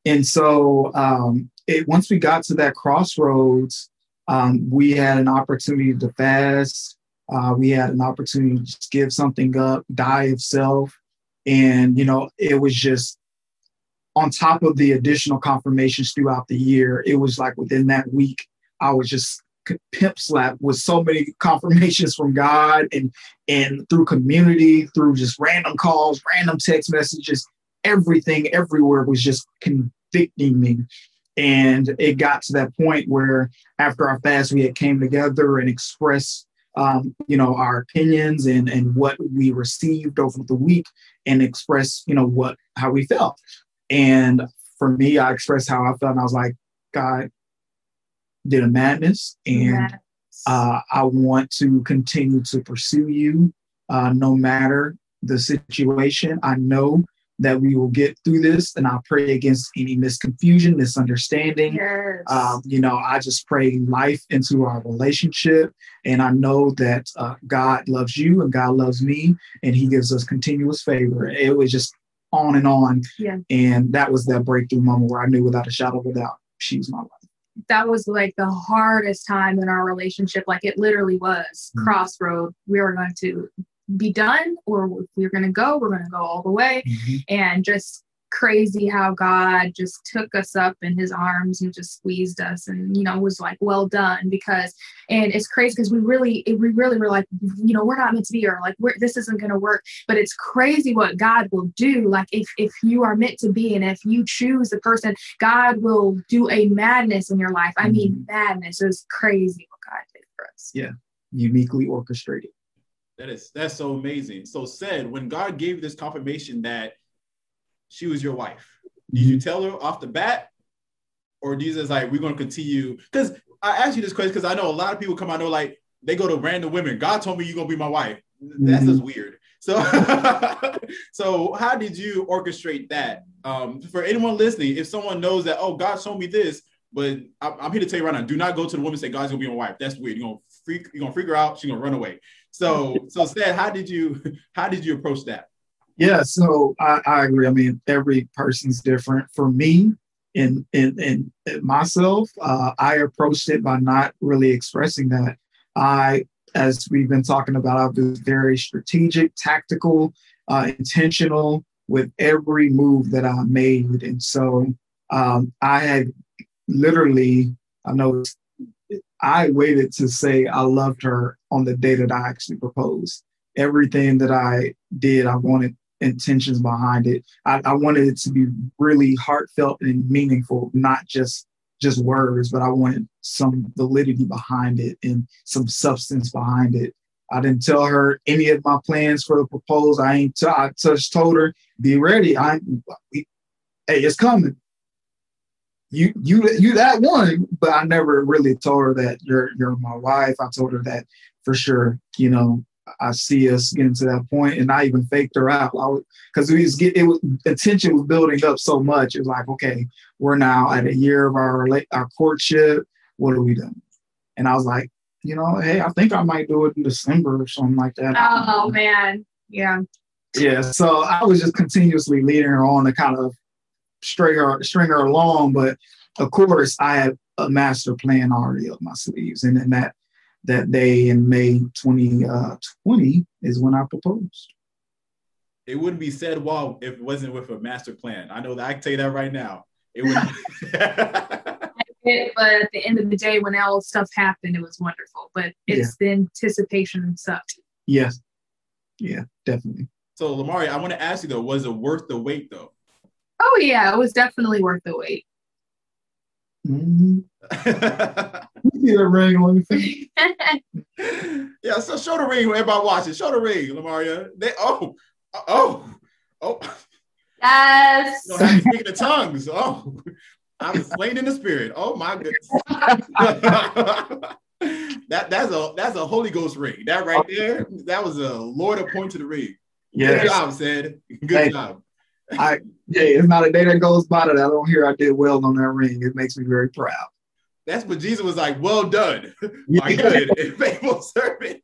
And so um, it, once we got to that crossroads, um, we had an opportunity to fast. Uh, we had an opportunity to just give something up, die of self. And, you know, it was just on top of the additional confirmations throughout the year, it was like within that week, I was just pimp slap with so many [laughs] confirmations from God and and through community, through just random calls, random text messages, everything everywhere was just convicting me and it got to that point where after our fast, we had came together and expressed, um, you know, our opinions and, and what we received over the week and express, you know, what, how we felt. And for me, I expressed how I felt and I was like, God did a madness and uh, I want to continue to pursue you uh, no matter the situation. I know that we will get through this. And I pray against any misconfusion, misunderstanding. Yes. Um, you know, I just pray life into our relationship. And I know that uh, God loves you and God loves me, and He gives us continuous favor. It was just on and on. Yeah. And that was that breakthrough moment where I knew without a shadow of a doubt, she's my wife. that was like the hardest time in our relationship. Like it literally was Mhm. crossroad. We were going to be done or if we're going to go, we're going to go all the way. Mm-hmm. And just crazy how God just took us up in his arms and just squeezed us and, you know, was like, well done. Because, and it's crazy because we really, we really were like, you know, we're not meant to be here. Like, we're, this isn't going to work. But it's crazy what God will do. Like, if, if you are meant to be and if you choose the person, God will do a madness in your life. I mean, mm-hmm. madness. is crazy what God did for us. Yeah. Uniquely orchestrated. That is that's so amazing. So Sed when God gave you this confirmation that she was your wife, did you tell her off the bat, or Jesus like we're gonna continue? Because I asked you this question because I know a lot of people come out know like they go to random women. God told me you're gonna be my wife. That's just weird. So, [laughs] so how did you orchestrate that? Um, for anyone listening, if someone knows that, oh, God showed me this, but I'm, I'm here to tell you right now, do not go to the woman and say God's gonna be my wife. That's weird. You're gonna freak, you're gonna freak her out. She's gonna run away. So, so Sed, how did you, [laughs] how did you approach that? Yeah, so I, I agree. I mean, every person's different. For me, in, in, in myself, uh, I approached it by not really expressing that. I, as we've been talking about, I've been very strategic, tactical, uh, intentional with every move that I made, and so um, I had literally, I know, I waited to say I loved her on the day that I actually proposed. Everything that I did, I wanted intentions behind it. I, I, wanted it to be really heartfelt and meaningful, not just just words, but I wanted some validity behind it and some substance behind it. I didn't tell her any of my plans for the proposal. I ain't. T- I just told her, "Be ready. I, hey, it's coming." You, you, you that one, but I never really told her that you're you're my wife. I told her that for sure. You know, I see us getting to that point, and I even faked her out because we was get it was attention was building up so much. It was like, okay, we're now at a year of our our courtship. What are we doing? And I was like, you know, hey, I think I might do it in December or something like that. Oh man, yeah, yeah. So I was just continuously leading her on to kind of string her string her along, but of course, I had a master plan already up my sleeves, and then that that day in May 2020 uh, is when I proposed. It wouldn't be said well if it wasn't with a master plan. I know that I can tell you that right now. It would. it, [laughs] [laughs] but at the end of the day, when all stuff happened, it was wonderful. But it's yeah. the anticipation sucked. Yes. Yeah, definitely. So Lamari, I want to ask you though, was it worth the wait though? Oh yeah, it was definitely worth the wait. Mm-hmm. you see the ring on your face. [laughs] yeah, so show the ring. Everybody watching. Show the ring, Lamaria. They oh oh oh. Yes. You know, speaking of tongues. Oh, I'm slain in the spirit. Oh my goodness. [laughs] that that's a that's a Holy Ghost ring. That right there. That was a Lord appointed ring. Yes. Good job, Sed. Good hey, job. I yeah, it's not a day that goes by that I don't hear I did well on that ring. It makes me very proud. That's what Jesus was like. Well done, my [laughs] good and [laughs] faithful servant.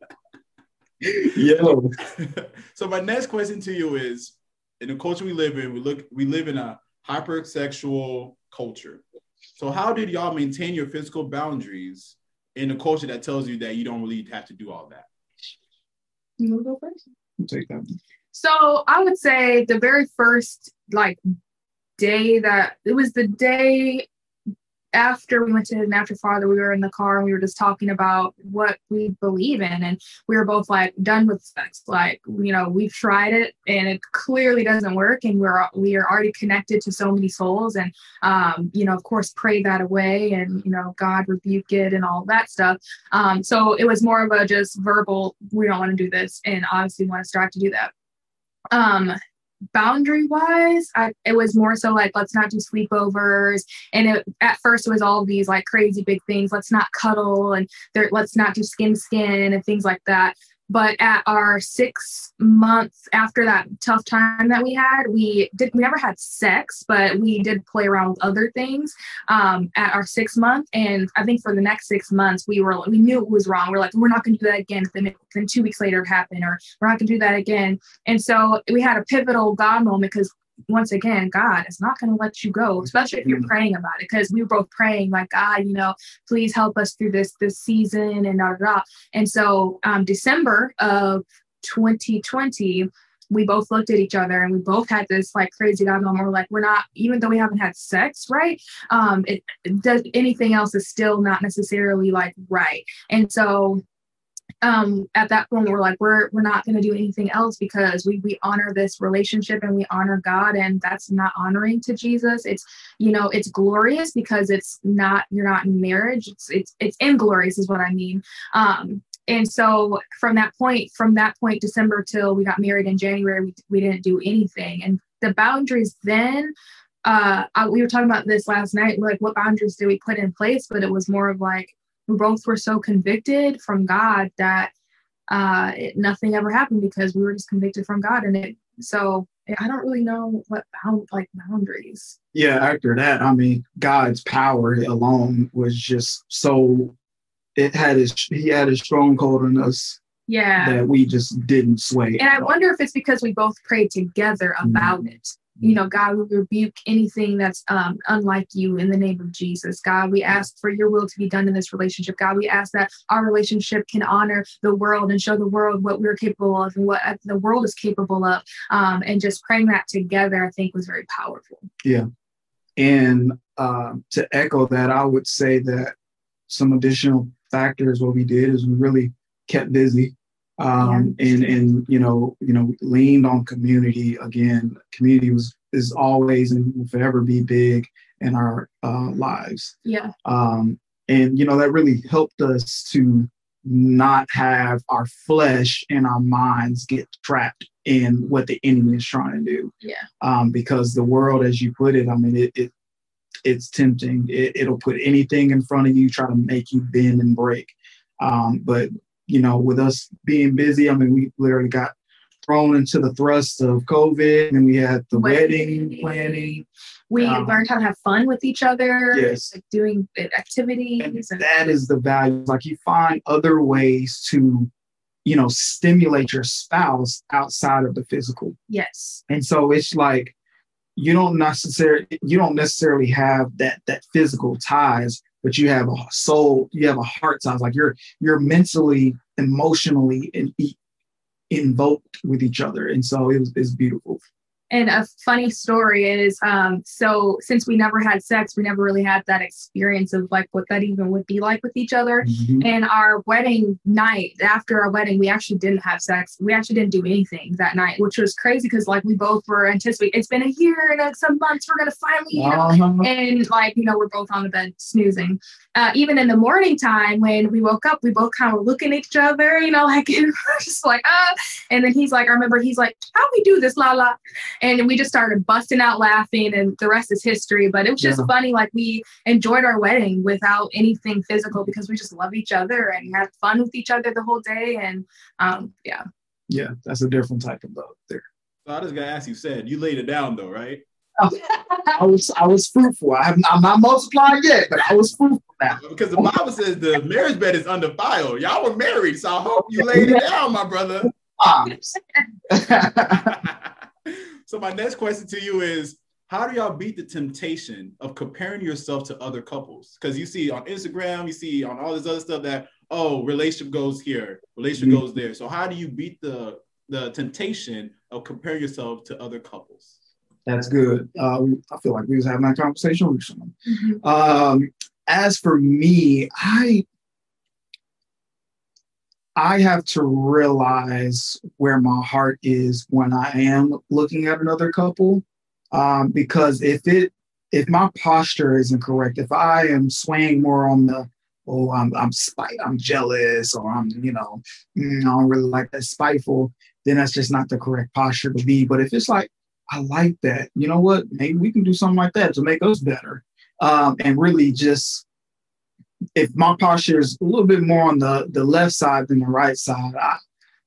Yo. [laughs] so my next question to you is: In the culture we live in, we look we live in a hypersexual culture. So how did y'all maintain your physical boundaries in a culture that tells you that you don't really have to do all that? You go first. You take that. So I would say the very first like day that it was the day after we went to Natural Father, we were in the car and we were just talking about what we believe in. And we were both like done with sex. Like, you know, we've tried it and it clearly doesn't work. And we're we are already connected to so many souls. And um, you know, of course, pray that away and you know, God rebuke it and all that stuff. Um, so it was more of a just verbal, we don't want to do this, and obviously we want to strive to do that um boundary wise I, it was more so like let's not do sleepovers. And it, at first it was all these like crazy big things let's not cuddle and there let's not do skin skin and things like that but at our six months after that tough time that we had we did we never had sex but we did play around with other things um, at our six month. And i think for the next six months we were we knew it was wrong. We're like we're not going to do that again. Then, then two weeks later it happened or we're not going to do that again. And so we had a pivotal god moment because once again, God is not going to let you go, especially if you're mm-hmm. praying about it. Because we were both praying, like, God, you know, please help us through this this season and da da. da. And so, um, December of 2020, we both looked at each other and we both had this like crazy God moment. We're like, we're not, even though we haven't had sex, right? Um, it, it does anything else is still not necessarily like right. And so um at that point we're like we're we're not going to do anything else because we we honor this relationship and we honor god and that's not honoring to jesus. It's you know it's glorious because it's not you're not in marriage. It's it's it's inglorious is what i mean. Um and so from that point from that point december till we got married in january we, we didn't do anything. And the boundaries then uh I, we were talking about this last night like what boundaries did we put in place? But it was more of like both were so convicted from god that uh it, nothing ever happened because we were just convicted from god and it so i don't really know what bound like boundaries. Yeah after that i mean god's power alone was just so it had his he had a stronghold on us yeah. that we just didn't sway and i wonder if it's because we both prayed together about mm-hmm. it you know god we rebuke anything that's um, unlike you in the name of jesus. God we ask for your will to be done in this relationship. God we ask that our relationship can honor the world and show the world what we're capable of and what uh, the world is capable of. Um, and just praying that together i think was very powerful. Yeah. And uh, to echo that i would say that some additional factors what we did is we really kept busy um, yeah. and and you know you know leaned on community again. Community was is always and will forever be big in our uh, lives. Yeah. Um, and you know that really helped us to not have our flesh and our minds get trapped in what the enemy is trying to do. Yeah. Um, because the world as you put it i mean it, it it's tempting. It, it'll put anything in front of you try to make you bend and break. Um, but you know, with us being busy, I mean, we literally got thrown into the thrust of COVID and we had the wedding, wedding planning. We um, learned how to have fun with each other, yes. like doing activities. And, and that is the value. Like you find other ways to, you know, stimulate your spouse outside of the physical. Yes. And so it's like you don't necessarily you don't necessarily have that that physical ties but you have a soul, you have a heart sounds Like you're you're mentally, emotionally, and invoked with each other, and so it was it's beautiful. And a funny story is um, so since we never had sex, we never really had that experience of like what that even would be like with each other. Mm-hmm. And our wedding night, after our wedding, we actually didn't have sex. We actually didn't do anything that night, which was crazy because like we both were anticipating it's been a year and like, some months we're gonna finally, you know, uh-huh. and like, you know, we're both on the bed snoozing. Uh, even in the morning time when we woke up, we both kind of looking at each other, you know, like [laughs] just like, ah. And then he's like, I remember he's like, how we do this, la la and we just started busting out laughing and the rest is history but it was just yeah. funny like we enjoyed our wedding without anything physical because we just love each other and had fun with each other the whole day and um yeah yeah that's a different type of love there so i just gotta ask you Sed you laid it down though right I was I was fruitful. I am not multiplying yet, but I was fruitful now. Because the Bible says the marriage bed is undefiled. Y'all were married, so I hope you laid it [laughs] down, my brother. [laughs] [laughs] So my next question to you is how do y'all beat the temptation of comparing yourself to other couples? Because you see on Instagram, you see on all this other stuff that oh, relationship goes here, relationship mm-hmm. goes there. So how do you beat the the temptation of comparing yourself to other couples? That's good. Uh, I feel like we was having that conversation recently. Mm-hmm. Um, as for me, I I have to realize where my heart is when I am looking at another couple. Um, because if it if my posture isn't correct, if I am swaying more on the oh I'm I'm spite, I'm jealous, or I'm you know mm, I don't really like that spiteful, then that's just not the correct posture to be. But if it's like I like that, you know what? Maybe we can do something like that to make us better, um, and really just if my posture is a little bit more on the the left side than the right side, I,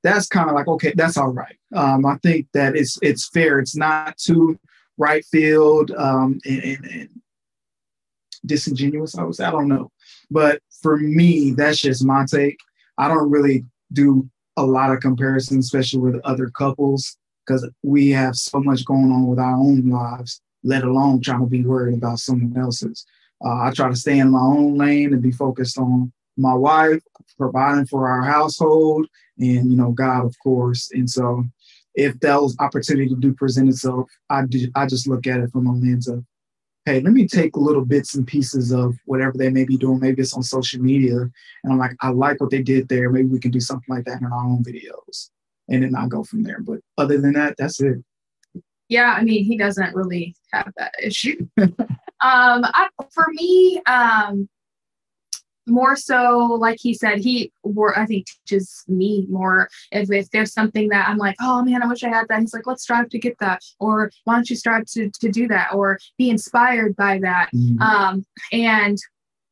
that's kind of like okay, that's all right. Um, I think that it's it's fair. It's not too right field um, and, and, and disingenuous. I was I don't know, but for me, that's just my take. I don't really do a lot of comparisons, especially with other couples. because we have so much going on with our own lives, let alone trying to be worried about someone else's. Uh, I try to stay in my own lane and be focused on my wife, providing for our household, and you know God, of course. And so, if those opportunity do present itself, I do, I just look at it from a lens of, hey, let me take little bits and pieces of whatever they may be doing. Maybe it's on social media, and I'm like, I like what they did there. Maybe we can do something like that in our own videos, and then I go from there. But other than that, that's it. Yeah, I mean, he doesn't really have that issue. [laughs] um, I, for me, um, more so like he said he were i think teaches me more if, if there's something that i'm like oh man i wish i had that he's like let's strive to get that or why don't you strive to, to do that or be inspired by that mm-hmm. um, and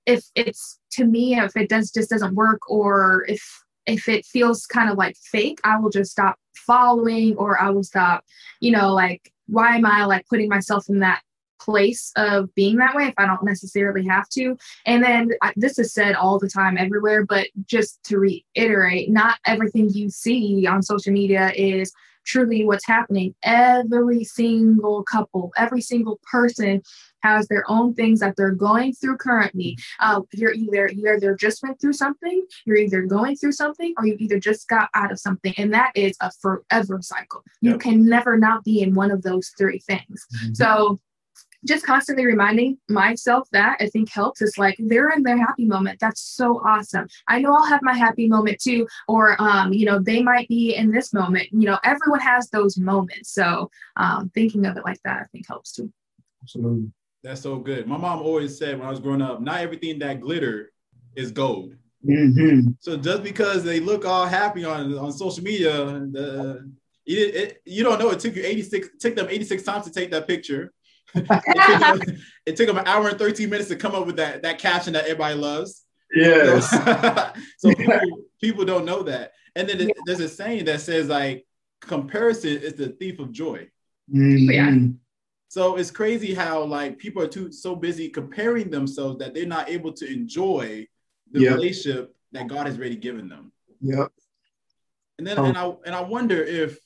if it's to me if it does just doesn't work or if if it feels kind of like fake i will just stop following or i will stop you know like why am i like putting myself in that place of being that way if I don't necessarily have to. And then I, this is said all the time everywhere, but just to reiterate, not everything you see on social media is truly what's happening. Every single couple, every single person has their own things that they're going through currently. Uh, you're either you either just went through something, you're either going through something, or you either just got out of something, and that is a forever cycle. You yep. can never not be in one of those three things. Mm-hmm. So just constantly reminding myself that I think helps is like they're in their happy moment. That's so awesome. I know I'll have my happy moment too, or um, you know, they might be in this moment. You know, everyone has those moments. So um, thinking of it like that, I think helps too. Absolutely. That's so good. My mom always said when I was growing up, not everything that glitter is gold. Mm-hmm. So just because they look all happy on on social media, the it, it, you don't know it took you 86 took them 86 times to take that picture [laughs] it, took them, [laughs] it, took them, an hour and 13 minutes to come up with that, that caption that everybody loves. Yes. [laughs] so people, people, don't know that. And then yeah. there's a saying that says like comparison is the thief of joy. Mm-hmm. Yeah. So it's crazy how like people are too so busy comparing themselves that they're not able to enjoy the yep. relationship that God has already given them. Yep. And then oh. and I and I wonder if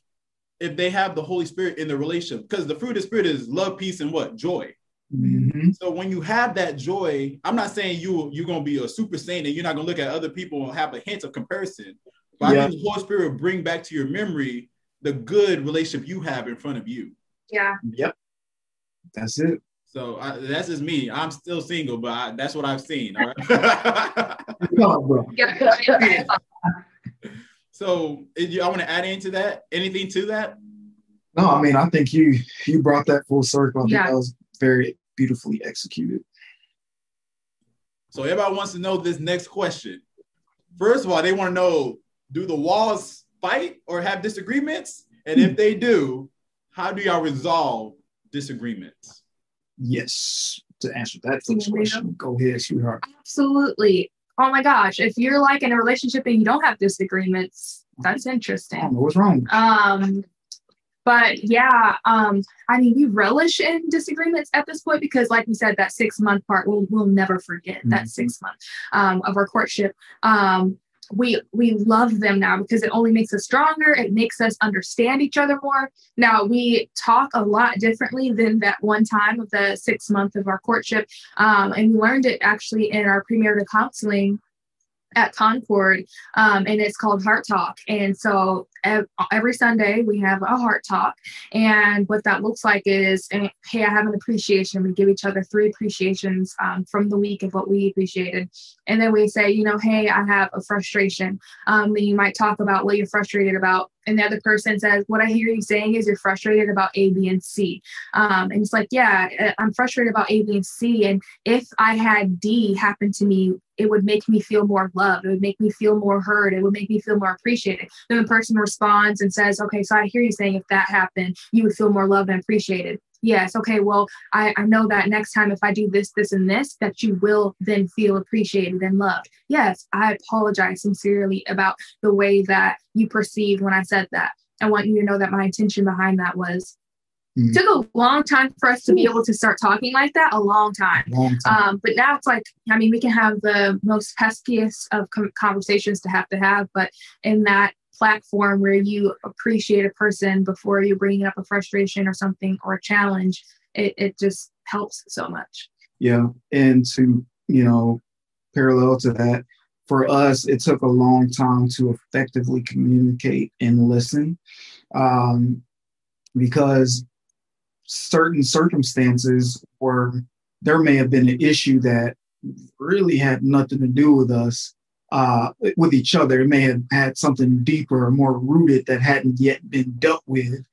if they have the Holy Spirit in the relationship, because the fruit of the Spirit is love, peace, and what joy. Mm-hmm. So when you have that joy, I'm not saying you you're gonna be a super saint and you're not gonna look at other people and have a hint of comparison. But yeah. I think the Holy Spirit will bring back to your memory the good relationship you have in front of you. Yeah. Yep. That's it. So I, that's just me. I'm still single, but I, that's what I've seen. All right. bro. [laughs] So I want to add into that. Anything to that? No, I mean I think you you brought that full circle. I yeah. that was very beautifully executed. So everybody wants to know this next question. First of all, they want to know: Do the Walls fight or have disagreements? And if hmm. they do, how do y'all resolve disagreements? Yes. To answer that first question, go ahead, sweetheart. Absolutely oh my gosh, if you're like in a relationship and you don't have disagreements, that's interesting. what's wrong? Um, but yeah, um, I mean, we relish in disagreements at this point because, like we said, that six month part, we'll, we'll never forget mm-hmm. that six month um, of our courtship. Um, we we love them now because it only makes us stronger. It makes us understand each other more. Now we talk a lot differently than that one time of the six month of our courtship. Um, and we learned it actually in our premarital counseling at Concord, um, and it's called Heart Talk. And so every Sunday we have a heart talk, and what that looks like is, eh, hey, I have an appreciation. We give each other three appreciations um, from the week of what we appreciated, and then we say, you know, hey, I have a frustration. Um, you might talk about what you're frustrated about, and the other person says, What I hear you saying is you're frustrated about A, B, and C. Um, and it's like, Yeah, uh, I'm frustrated about A, B, and C. And if I had D happen to me, it would make me feel more loved. It would make me feel more heard. It would make me feel more appreciated. Then the person responds and says, Okay, so I hear you saying if that happened, you would feel more loved and appreciated. Yes okay well I, I know that next time if i do this this and this that you will then feel appreciated and loved. Yes i apologize sincerely about the way that you perceived when i said that. I want you to know that my intention behind that was mm. took a long time for us to be able to start talking like that a long time, long time. Um, but now it's like i mean we can have the most peskiest of conversations to have to have but in that platform where you appreciate a person before you bring up a frustration or something or a challenge, it, it just helps so much. Yeah. And to, you know, parallel to that, for us, it took a long time to effectively communicate and listen um, because certain circumstances were, there may have been an issue that really had nothing to do with us, uh, with each other. It may have had something deeper or more rooted that hadn't yet been dealt with.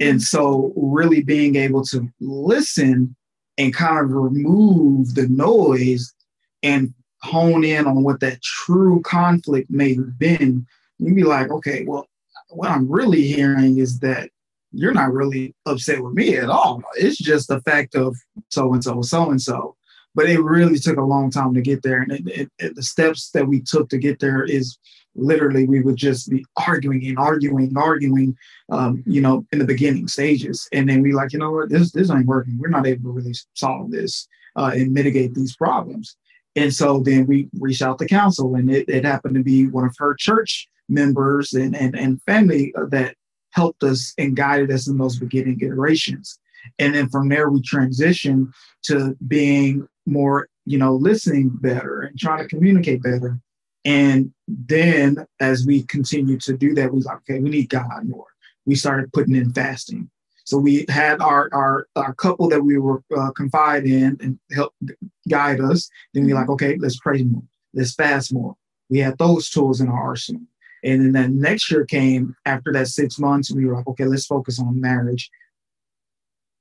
And so, really being able to listen and kind of remove the noise and hone in on what that true conflict may have been, you'd be like, okay, well, what I'm really hearing is that you're not really upset with me at all. It's just the fact of so and so, so and so. But it really took a long time to get there. And it, it, it, the steps that we took to get there is literally we would just be arguing and arguing, and arguing, um, you know, in the beginning stages. And then we like, you know what, this this ain't working. We're not able to really solve this uh, and mitigate these problems. And so then we reached out to counsel, and it, it happened to be one of her church members and, and, and family uh, that helped us and guided us in those beginning iterations. And then from there, we transitioned to being more, you know, listening better and trying to communicate better. And then as we continued to do that, we like, okay, we need God more. We started putting in fasting. So we had our our, our couple that we were uh, confide in and help guide us. Then we like, okay, let's pray more, let's fast more. We had those tools in our arsenal. And then that next year came after that six months. We were like, okay, let's focus on marriage.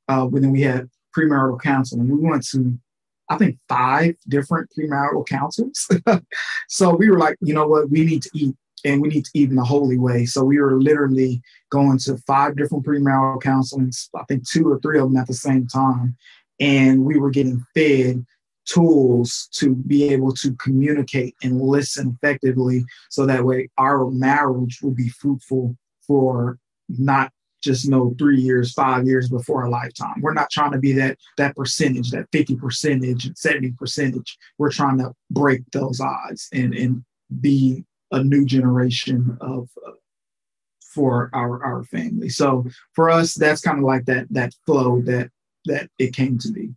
Uh, but then we had premarital counseling. We went to, I think, five different premarital counsels. [laughs] so we were like, you know what, we need to eat and we need to eat in a holy way. So we were literally going to five different premarital counselings, I think two or three of them at the same time. And we were getting fed tools to be able to communicate and listen effectively so that way our marriage will be fruitful for not just know three years, five years before a lifetime. We're not trying to be that that percentage, that 50 percentage, 70 percentage. We're trying to break those odds and and be a new generation of uh, for our our family. So for us, that's kind of like that that flow that that it came to be.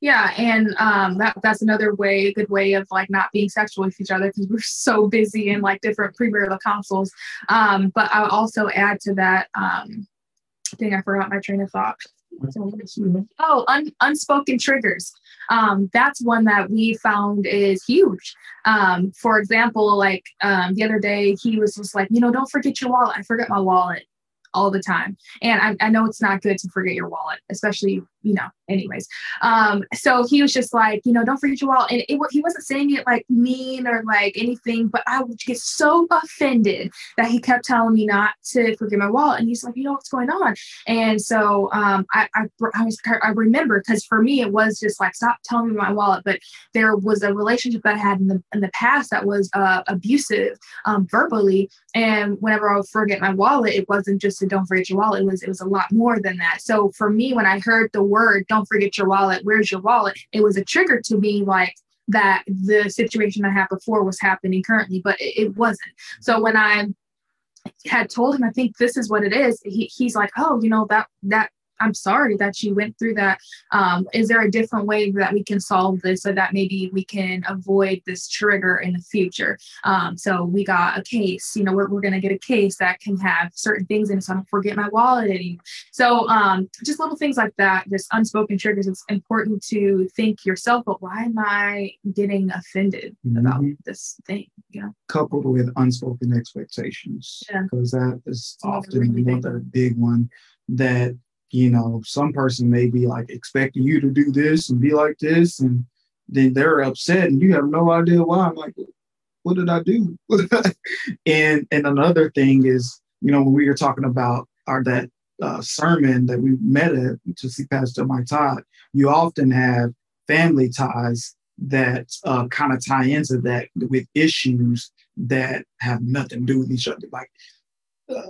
Yeah, and um, that that's another way, a good way of like not being sexual with each other because we're [laughs] so busy in like different premarital counsels. Um, but I'll also add to that. Um, I think I forgot my train of thought. Oh, un- unspoken triggers. Um, that's one that we found is huge. Um, for example, like um, the other day, he was just like, you know, don't forget your wallet. I forget my wallet all the time. And I, I know it's not good to forget your wallet, especially you know, anyways. Um, so he was just like, you know, don't forget your wallet. And it, he wasn't saying it like mean or like anything, but I would get so offended that he kept telling me not to forget my wallet. And he's like, you know, what's going on? And so um, I, I, I was, I remember because for me, it was just like, stop telling me my wallet. But there was a relationship that I had in the, in the past that was uh, abusive um, verbally. And whenever I would forget my wallet, it wasn't just a don't forget your wallet. It was, it was a lot more than that. So for me, when I heard the word, don't forget your wallet, where's your wallet? It was a trigger to me like that the situation I had before was happening currently, but it, it wasn't. So when I had told him, I think this is what it is, he, he's like, oh, you know, that, that I'm sorry that you went through that. Um, is there a different way that we can solve this so that maybe we can avoid this trigger in the future? Um, so we got a case, you know, we're, we're going to get a case that can have certain things in it so I don't forget my wallet anymore. So um, just little things like that, just unspoken triggers. It's important to think yourself, but why am I getting offended mm-hmm. about this thing? You know, coupled with unspoken expectations, because yeah. that is often another big one that you know, some person may be like expecting you to do this and be like this, and then they're upset and you have no idea why. I'm like, what did I do? [laughs] and and another thing is, you know, when we were talking about our that uh, sermon that we met at to see Pastor Mike Todd, you often have family ties that uh, kind of tie into that with issues that have nothing to do with each other. Like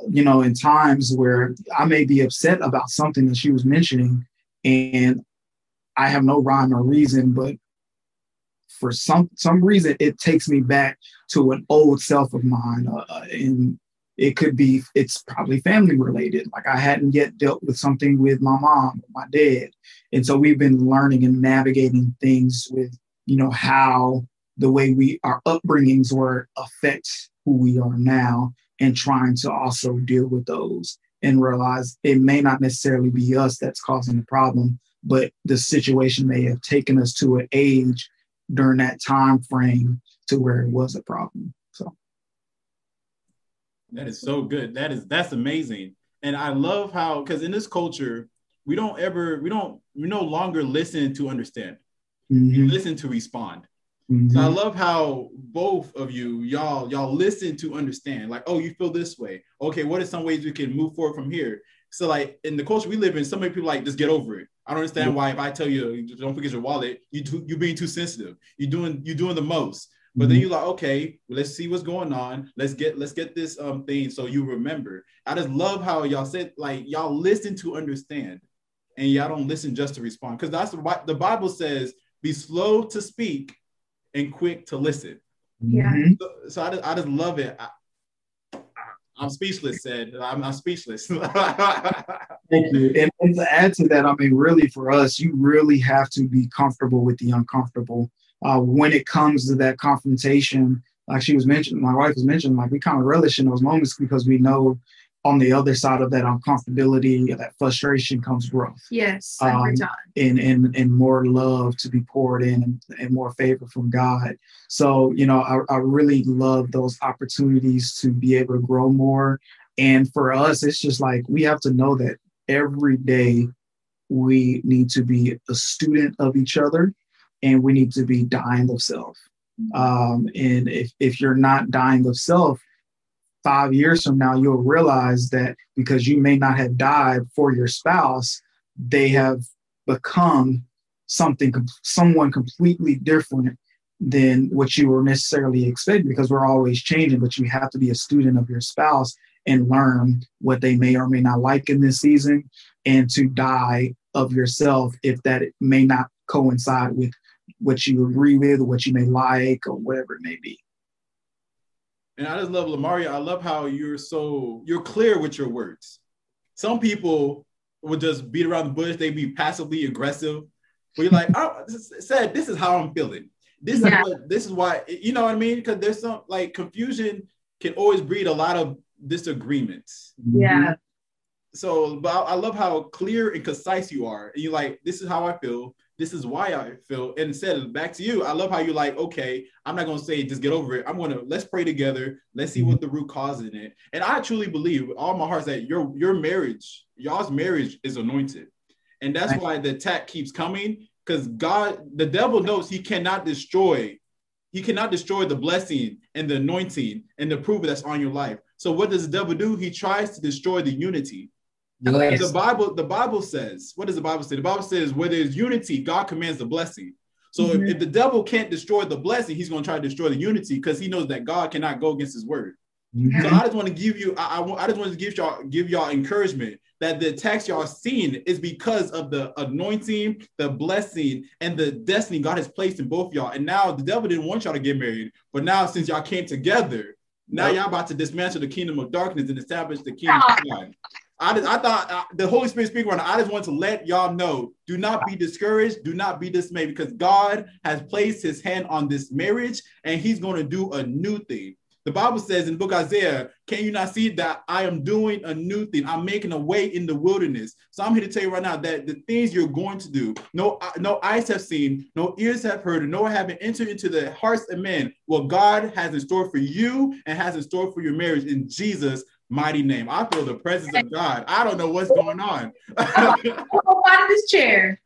you know, in times where I may be upset about something that she was mentioning, and I have no rhyme or reason, but for some some reason it takes me back to an old self of mine, uh, and It could be, it's probably family related. Like I hadn't yet dealt with something with my mom, my dad. And so we've been learning and navigating things with, you know, how the way we, our upbringings were affects who we are now and trying to also deal with those and realize it may not necessarily be us that's causing the problem, but the situation may have taken us to an age during that time frame to where it was a problem. So that is so good. That is that's amazing. And I love how because in this culture, we don't ever we don't we no longer listen to understand. Mm-hmm. You listen to respond. Mm-hmm. So I love how both of you, y'all, y'all listen to understand. Like, oh, you feel this way. Okay, what are some ways we can move forward from here? So, like in the culture we live in, so many people like just get over it. I don't understand why if I tell you don't forget your wallet, you too, you're being too sensitive. You're doing you're doing the most. But mm-hmm. then you're like, okay, well, let's see what's going on. Let's get let's get this um thing so you remember. I just love how y'all said like y'all listen to understand, and y'all don't listen just to respond because that's what the Bible says. Be slow to speak and quick to listen. Yeah. Mm-hmm. So, so I, just, I just love it. I, am speechless, Sed. I'm, I'm speechless. [laughs] Thank you. And, and, to add to that, I mean, really for us, you really have to be comfortable with the uncomfortable. Uh, when it comes to that confrontation, like she was mentioning, my wife was mentioning, like we kind of relish in those moments because we know on the other side of that uncomfortability, that frustration comes growth. Yes, every um, time. And, and, and more love to be poured in and, and more favor from God. So, you know, I, I really love those opportunities to be able to grow more. And for us, it's just like we have to know that every day we need to be a student of each other and we need to be dying of self. Mm-hmm. Um, and if, if you're not dying of self, five years from now, you'll realize that because you may not have died for your spouse, they have become something, someone completely different than what you were necessarily expecting because we're always changing, but you have to be a student of your spouse and learn what they may or may not like in this season and to die of yourself if that may not coincide with what you agree with or what you may like or whatever it may be. And I just love Lamaria. I love how you're so you're clear with your words. Some people would just beat around the bush. They'd be passively aggressive. But you're like, oh, I said, this is how I'm feeling. This yeah. is what this is why you know what I mean? Because there's some like confusion can always breed a lot of disagreements. Mm-hmm. Yeah. So, but I, I love how clear and concise you are. And you're like, this is how I feel this is why I feel. And instead, back to you, I love how you're like, okay, I'm not gonna say just get over it. I'm gonna let's pray together. Let's see what mm-hmm. the root cause in it. And I truly believe with all my heart that your your marriage, y'all's marriage is anointed, and that's why the attack keeps coming. Because God, the devil knows he cannot destroy, he cannot destroy the blessing and the anointing and the proof that's on your life. So what does the devil do? He tries to destroy the unity. Yes. The Bible, the Bible says, what does the Bible say? The Bible says, where there's unity, God commands the blessing. So mm-hmm. if, if, the devil can't destroy the blessing, he's going to try to destroy the unity because he knows that God cannot go against his word. Mm-hmm. So I just want to give you, I, I, I just want to give y'all, give y'all encouragement that the attacks y'all seeing is because of the anointing, the blessing, and the destiny God has placed in both y'all. And now the devil didn't want y'all to get married, but now since y'all came together, now yep. y'all about to dismantle the kingdom of darkness and establish the kingdom of God. I just, I thought uh, the Holy Spirit speaking right now. I just want to let y'all know: do not be discouraged, do not be dismayed, because God has placed His hand on this marriage, and He's going to do a new thing. The Bible says in the book Isaiah, "Can you not see that I am doing a new thing? I'm making a way in the wilderness." So I'm here to tell you right now that the things you're going to do, no, uh, no eyes have seen, no ears have heard, nor have entered into the hearts of men what God has in store for you and has in store for your marriage in Jesus' mighty name. I feel the presence of God. I don't know what's going on. out of this [laughs] chair.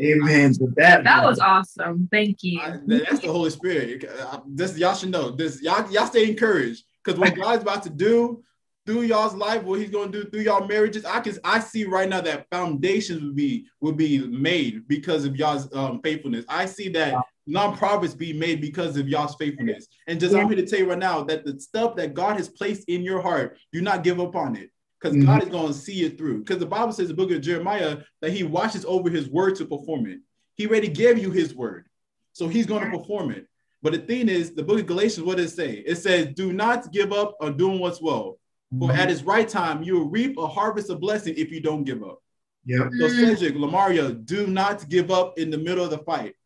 Amen to that. That was awesome. Thank you. I, that's the Holy Spirit. This y'all should know. This y'all y'all stay encouraged because what God's about to do through y'all's life, what He's going to do through y'all marriages, I can I see right now that foundations will be will be made because of y'all's um, faithfulness. I see that nonprofits be made because of y'all's faithfulness. And just yeah. I'm here to tell you right now that the stuff that God has placed in your heart, do not give up on it. Because mm-hmm. God is going to see it through. Because the Bible says in the book of Jeremiah that he watches over his word to perform it. He already gave you his word. So he's going to perform it. But the thing is, the book of Galatians, what does it say? It says, Do not give up on doing what's well. For Mhm. at its right time, you will reap a harvest of blessing if you don't give up. Yeah. So. Sedrick, Lamaria, do not give up in the middle of the fight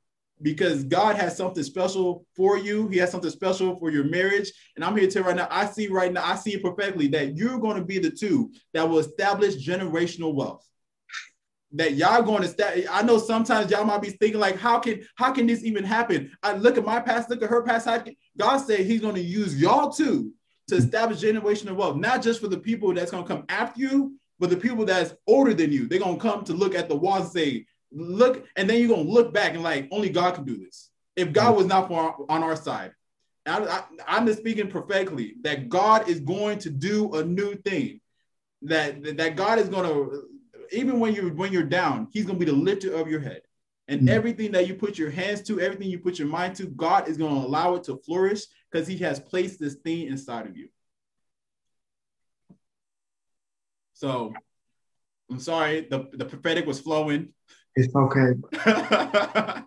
because God has something special for you. He has something special for your marriage. And I'm here to tell you right now, I see right now, I see it perfectly that you're going to be the two that will establish generational wealth. That y'all going to establish. I know sometimes y'all might be thinking like, how can how can this even happen? I look at my past, look at her past. God said He's going to use y'all two to establish generational wealth, not just for the people that's going to come after you, but the people that's older than you. They're going to come to look at the walls and say, look, and then you're going to look back and like, only God can do this. If God was not for our, on our side, I, I'm just speaking prophetically that God is going to do a new thing. That that God is going to, even when you're when you're down, He's going to be the lifter of your head. And Mhm. everything that you put your hands to, everything you put your mind to, God is going to allow it to flourish because He has placed this thing inside of you. So I'm sorry, the, the prophetic was flowing. It's okay. [laughs]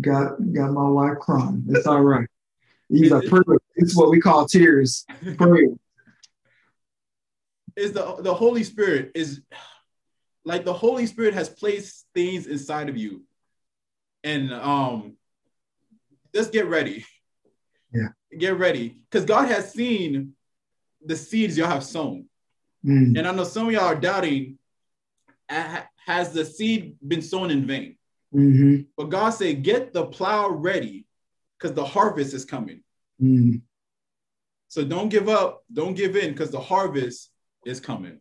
Got got my wife crying. It's all right. These are prayer. It's what we call tears. Prayer. [laughs] is the the Holy Spirit is like the Holy Spirit has placed things inside of you, and um, just get ready. Yeah. get ready because God has seen the seeds y'all have sown, Mm, and I know some of y'all are doubting. "Ah, Has the seed been sown in vain? mhm, But God said, "Get the plow ready, because the harvest is coming." mm. So don't give up, don't give in, because the harvest is coming.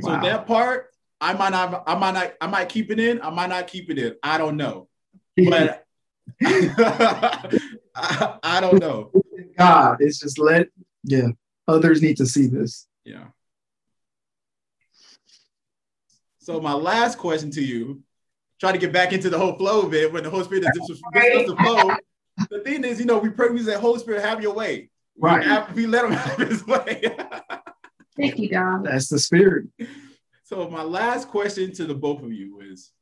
So that part, I might not, I might not, I might keep it in, I might not keep it in. I don't know. [laughs] But [laughs] I, I don't know. God, it's just let yeah. Others need to see this. Yeah. So my last question to you, try to get back into the whole flow of it when the Holy Spirit is just discuss the flow. The thing is, you know, we pray, we say, Holy Spirit, have your way. We Right. have- we let him [laughs] have his way. Thank you, God. That's the spirit. So my last question to the both of you is,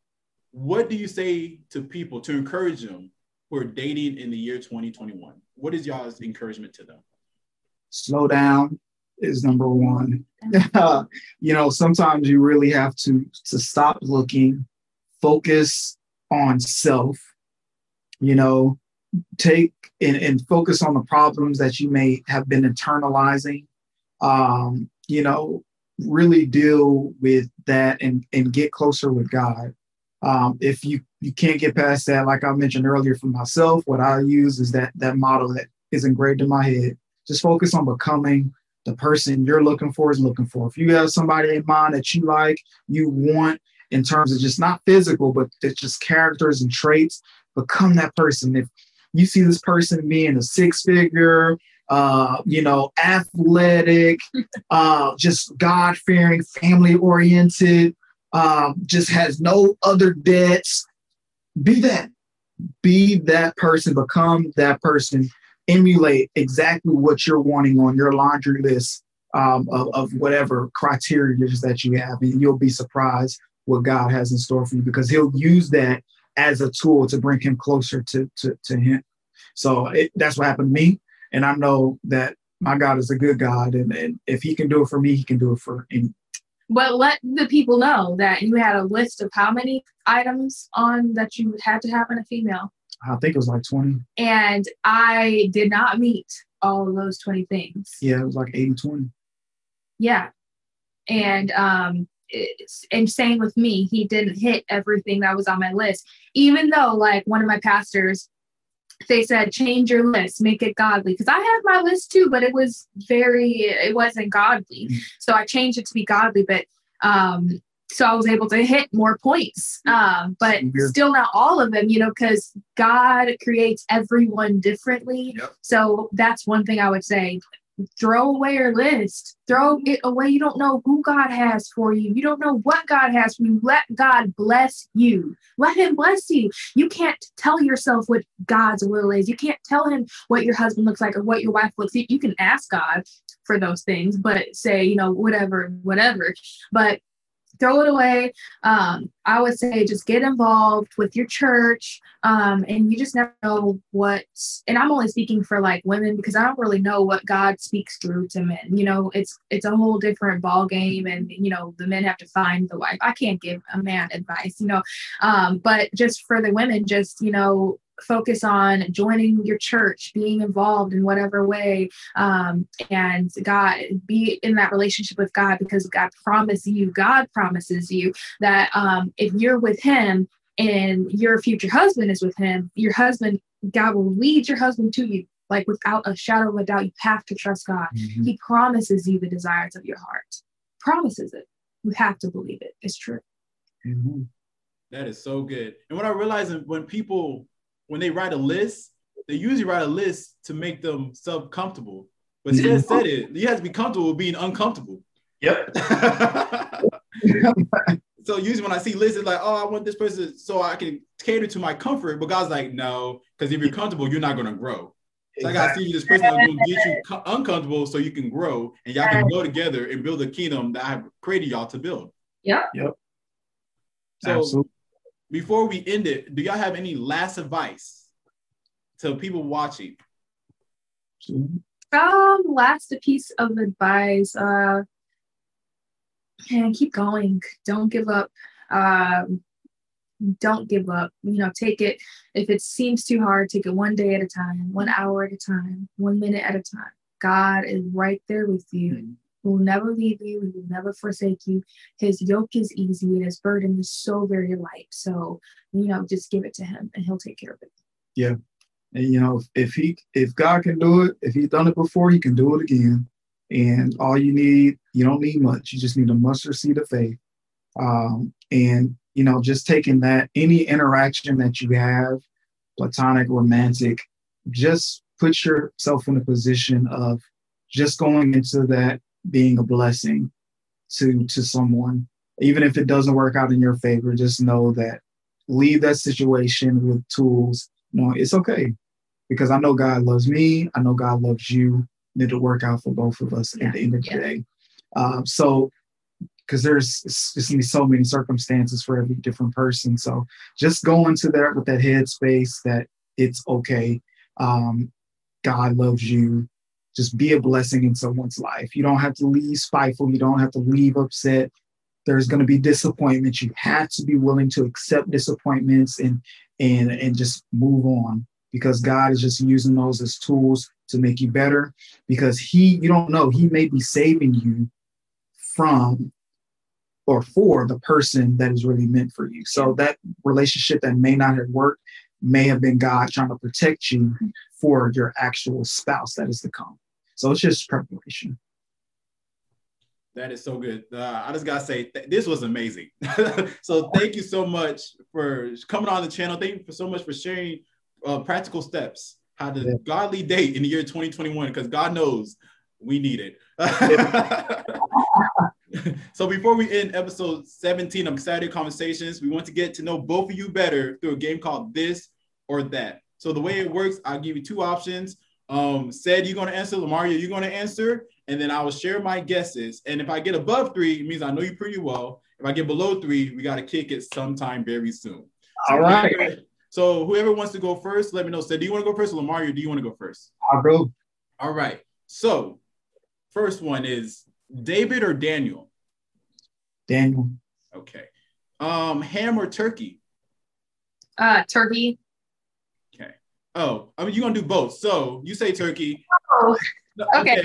what do you say to people to encourage them who are dating in the year 2021? What is y'all's encouragement to them? Slow down is number one. [laughs] you know, sometimes you really have to to stop looking, focus on self. You know, take and, and focus on the problems that you may have been internalizing. Um, you know, really deal with that and and get closer with God. Um, if you you can't get past that, like I mentioned earlier for myself, what I use is that that model that is engraved in my head. Just focus on becoming the person you're looking for is looking for. If you have somebody in mind that you like, you want in terms of just not physical, but it's just characters and traits, become that person. If you see this person being a six figure, uh, you know, athletic, [laughs] uh, just God fearing, family oriented, um, just has no other debts, be that. Be that person, become that person, emulate exactly what you're wanting on your laundry list um, of, of whatever criteria that you have. And you'll be surprised what God has in store for you because He'll use that as a tool to bring Him closer to, to, to Him. So it, that's what happened to me. And I know that my God is a good God. And, and if He can do it for me, He can do it for any. But let the people know that you had a list of how many items on that you had to have in a female. I think it was like 20. And I did not meet all of those 20 things. Yeah, it was like 80 20. Yeah. And um and same with me. He didn't hit everything that was on my list. Even though like one of my pastors they said change your list, make it godly. Because I had my list too, but it was very it wasn't godly. So I changed it to be godly, but um so I was able to hit more points. Um, but still not all of them, you know, because God creates everyone differently. Yep. So that's one thing I would say. Throw away your list. Throw it away. You don't know who god has for you. You don't know what god has for you. Let god bless you. Let him bless you. You can't tell yourself what god's will is. You can't tell him what your husband looks like or what your wife looks like. You can ask god for those things but say you know whatever whatever. But throw it away. Um, I would say just get involved with your church. Um, and you just never know what, and I'm only speaking for like women because I don't really know what God speaks through to men. You know, it's it's a whole different ball game, and you know the men have to find the wife. I can't give a man advice, you know. Um, but just for the women, just you know, focus on joining your church, being involved in whatever way, um, and God be in that relationship with God because God promises you, God promises you that um, if you're with Him and your future husband is with Him, your husband, God will lead your husband to you. Like without a shadow of a doubt, you have to trust God. Mm-hmm. He promises you the desires of your heart. Promises it. You have to believe it. It's true. Mm-hmm. That is so good. And what I realize when people when they write a list, they usually write a list to make them sub comfortable. But Sed mm-hmm. said it, you have to be comfortable with being uncomfortable. Yep. [laughs] so usually when I see lists, it's like, oh, I want this person so I can cater to my comfort. But God's like, no, because if you're comfortable, you're not gonna grow. So exactly. I gotta see you this person that's gonna get you uncomfortable so you can grow and y'all can go together and build a kingdom that I've created y'all to build. Yep. Yep. So Absolutely before we end it, do y'all have any last advice to people watching? Um, last piece of advice. Uh, and keep going. Don't give up. Um, don't give up. You know, take it. If it seems too hard, take it one day at a time, one hour at a time, one minute at a time. God is right there with you. Will never leave you. He will never forsake you. His yoke is easy and his burden is so very light. So, you know, just give it to him and he'll take care of it. Yeah. And you know, if he if God can do it, if he's done it before, he can do it again. And all you need, you don't need much. You just need a mustard seed of faith. Um, and you know, just taking that any interaction that you have, platonic, romantic, just put yourself in a position of just going into that being a blessing to to someone. Even if it doesn't work out in your favor just know that leave that situation with tools. No it's okay. Because i know god loves me. I know god loves you. And it'll work out for both of us yeah. at the end of yeah. the day. Um, so because there's it's gonna be so many circumstances for every different person. So just go into there with that headspace that it's okay. Um, god loves you just be a blessing in someone's life. You don't have to leave spiteful. You don't have to leave upset. There's going to be disappointments. You have to be willing to accept disappointments and and and just move on because God is just using those as tools to make you better. Because He, you don't know, He may be saving you from or for the person that is really meant for you. So that relationship that may not have worked may have been God trying to protect you for your actual spouse that is to come. So it's just preparation. That is so good. Uh, I just gotta say th- this was amazing. [laughs] so thank you so much for coming on the channel. Thank you for so much for sharing uh, practical steps how to yeah. godly date in the year 2021 because God knows we need it. [laughs] so before we end episode 17 of Saturday Conversations, we want to get to know both of you better through a game called This or That. So the way it works, I'll give you two options. Um, Sed you're going to answer, Lamaria, you're going to answer, and then I will share my guesses. And if I get above three, it means I know you pretty well. If I get below three, we got to kick it sometime very soon. So All right. so whoever wants to go first, let me know. Sed, do you want to go first, Lamaria, or do you want to go first? I'll go. All right. So first one is David or Daniel? Daniel. Okay. Um, ham or turkey? Uh, turkey. Oh, I mean, you're gonna do both. So you say turkey. Oh, okay. okay.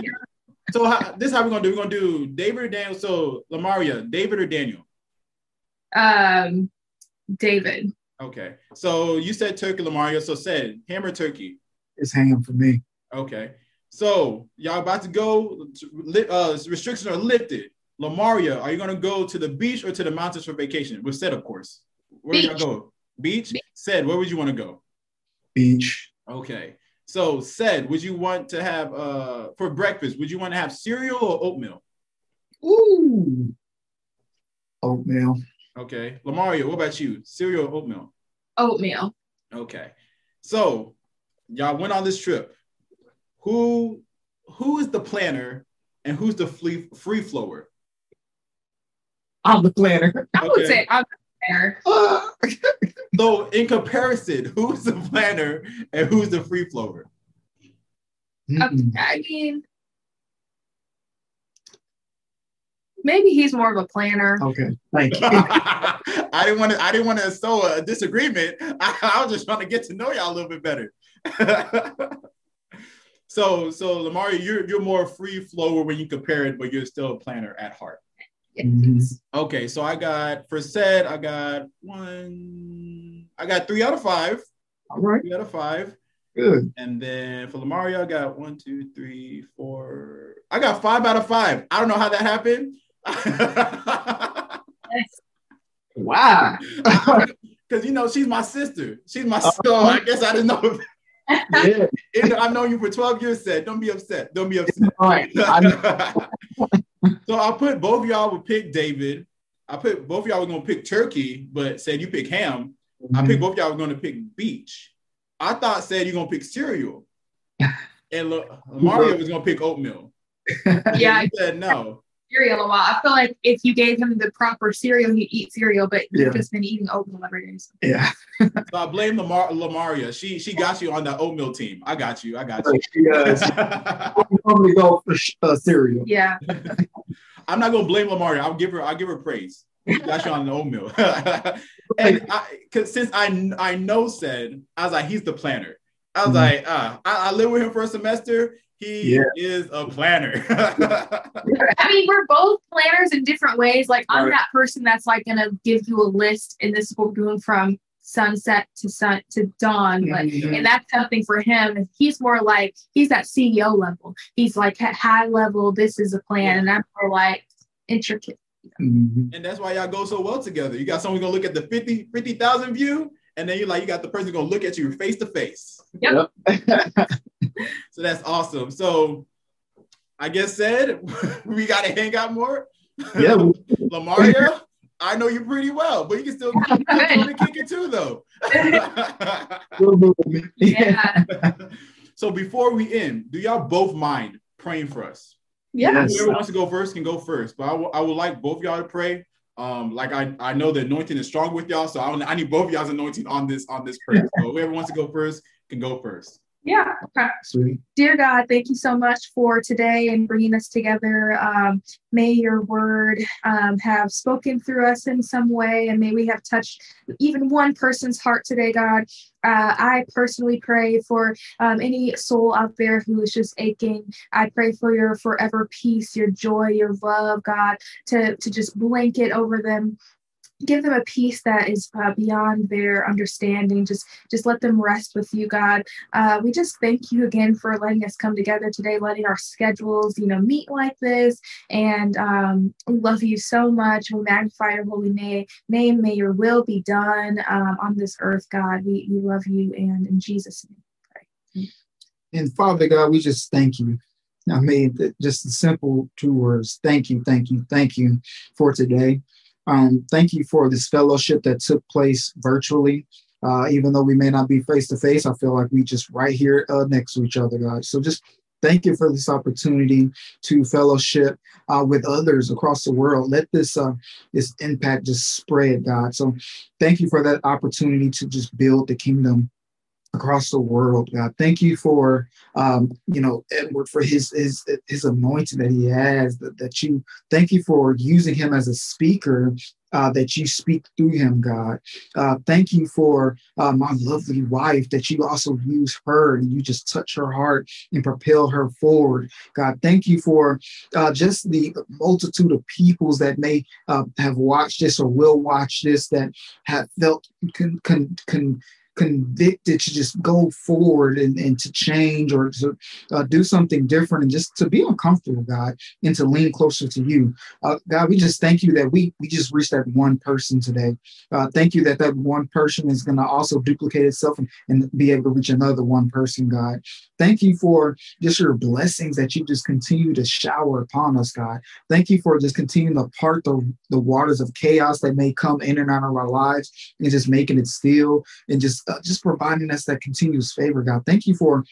So how, this is how we're gonna do. We're gonna do David or Daniel. So Lamaria, David or Daniel? Um, David. Okay. So you said turkey, Lamaria. So Sed ham or turkey? It's ham for me. Okay. So y'all about to go. Uh, restrictions are lifted. Lamaria, are you gonna go to the beach or to the mountains for vacation? With Sed, of course. Where y'all go? Beach. beach. Sed, where would you want to go? Beach. Okay. So Sed, would you want to have uh for breakfast, would you want to have cereal or oatmeal? Ooh. Oatmeal. Okay. Lamaria, what about you? Cereal or oatmeal? Oatmeal. Okay. So y'all went on this trip. Who who is the planner and who's the free free flower? I'm the planner. [laughs] I would say I'm the planner. [laughs] so, in comparison, who's the planner and who's the free flower? Mm-mm. I mean, maybe he's more of a planner. Okay, thank you. [laughs] I didn't want to. I didn't want to sow a disagreement. [laughs] I, I was just trying to get to know y'all a little bit better. so, so Lamaria, you're you're more free flower when you compare it, but you're still a planner at heart. Mhm. Okay, so I got for Sed, I got one. I got three out of five. All right, Three out of five. good. And then for Lamaria, I got one, two, three, four. I got five out of five. I don't know how that happened. [laughs] Wow. [laughs] Because you know she's my sister. She's my so I guess I didn't know. yeah. [laughs] I've known you for 12 years. Sed, don't be upset. Don't be upset. All right. I know. so I put both of y'all would pick David. I put both of y'all were gonna pick Turkey, but Sed you pick Ham. I Mm-hmm. picked both of y'all were gonna pick Beach. I thought Sed you're gonna pick cereal, [laughs] and La- Mario was gonna pick oatmeal. [laughs] Yeah, He said no. Cereal a while. I feel like if you gave him the proper cereal, he'd eat cereal, but Yeah. you've just been eating oatmeal every day. So. Yeah. [laughs] So I blame Lamar Lamaria. She she got you on that oatmeal team. I got you. I got you. She, uh, [laughs] she normally go for uh, cereal. Yeah. [laughs] I'm not gonna blame Lamaria. I'll give her. I'll give her praise. She got you on the oatmeal. and I, cause since I I know Sed I was like he's the planner. I was Mhm. like uh, I, I lived with him for a semester. He Yeah. is a planner. [laughs] I mean, we're both planners in different ways. Like, I'm Right. that person that's like going to give you a list, and this is what from sunset to sun to dawn. But Mhm. and that's something for him. He's more like he's at CEO level. He's like at high level. This is a plan, and I'm more like intricate. Mhm. and that's why y'all go so well together. You got someone gonna look at the 50 50,000 view, and then you're like you got the person gonna look at you face to face. Yep. [laughs] So that's awesome. So I guess Sed [laughs] we gotta hang out more. Yeah, [laughs] Lamaria, I know you pretty well, but you can still can kick it too though. We'll do it. Yeah. so before we end, do y'all both mind praying for us? Yes. Whoever wants to go first can go first, but I w- I would like both y'all to pray. Um, like I, I know the anointing is strong with y'all, so I, I need both y'all's anointing on this on this prayer. So whoever wants to go first can go first. Yeah. Okay. Sweet. Dear God, thank you so much for today and bringing us together. Um, may your word um, have spoken through us in some way, and may we have touched even one person's heart today, God. Uh, I personally pray for um, any soul out there who is just aching. I pray for your forever peace, your joy, your love, God, to, to just blanket over them. Give them a peace that is uh, beyond their understanding. Just, just let them rest with you, God. Uh, we just thank you again for letting us come together today, letting our schedules, you know, meet like this. And um, we love you so much. We magnify your holy name. May your will be done um, on this earth, God. We, we love you, and in Jesus' name. And Father God, we just thank you. I mean, just the simple two words thank you, thank you, thank you for today. Um, thank you for this fellowship that took place virtually. Uh, even though we may not be face to face, I feel like we just right here uh, next to each other, God. So just thank you for this opportunity to fellowship uh, with others across the world. Let this uh, this impact just spread, God. So thank you for that opportunity to just build the kingdom across the world, God. Thank you for um, you know Edward for his his his anointing that he has. That, that you thank you for using him as a speaker. Uh, that you speak through him, God. Uh, thank you for uh, my lovely wife, that you also use her and you just touch her heart and propel her forward. God, thank you for uh, just the multitude of peoples that may uh, have watched this or will watch this that have felt con- con- con- convicted to just go forward and, and to change or to uh, do something different and just to be uncomfortable, God, and to lean closer to you. Uh, God, we just thank you that we we just reached that one person today. Uh, thank you that that one person is going to also duplicate itself and, and be able to reach another one person, God. Thank you for just your blessings that you just continue to shower upon us, God. Thank you for just continuing to part the, the waters of chaos that may come in and out of our lives and just making it still and just uh, just providing us that continuous favor, God. Thank you for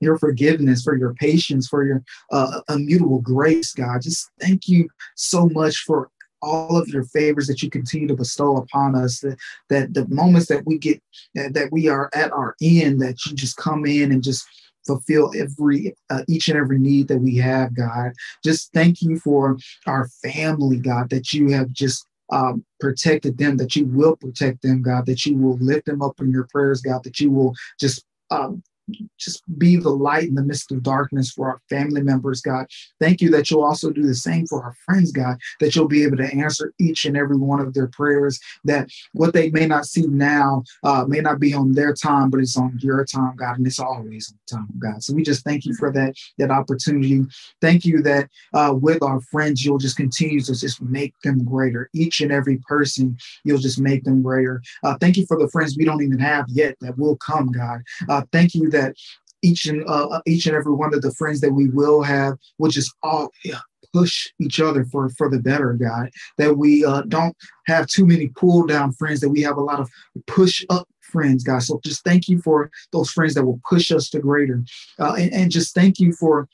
your forgiveness, for your patience, for your uh, immutable grace, God. Just thank you so much for all of your favors that you continue to bestow upon us. That, that the moments that we get, that we are at our end, that you just come in and just fulfill every uh, each and every need that we have god just thank you for our family god that you have just um, protected them, that you will protect them, God, that you will lift them up in your prayers, God, that you will just um, just be the light in the midst of darkness for our family members, God. Thank you that you'll also do the same for our friends, God, that you'll be able to answer each and every one of their prayers, that what they may not see now uh, may not be on their time, but it's on your time, God, and it's always on time, God. So we just thank you for that, that opportunity. Thank you that uh, with our friends, you'll just continue to just make them greater. Each and every person, you'll just make them greater. Uh, thank you for the friends we don't even have yet that will come, God. Uh, thank you that each and uh, each and every one of the friends that we will have will just all yeah, push each other for for the better, God. That we uh, don't have too many pull down friends. That we have a lot of push up friends, God. So just thank you for those friends that will push us to greater, uh, and, and just thank you for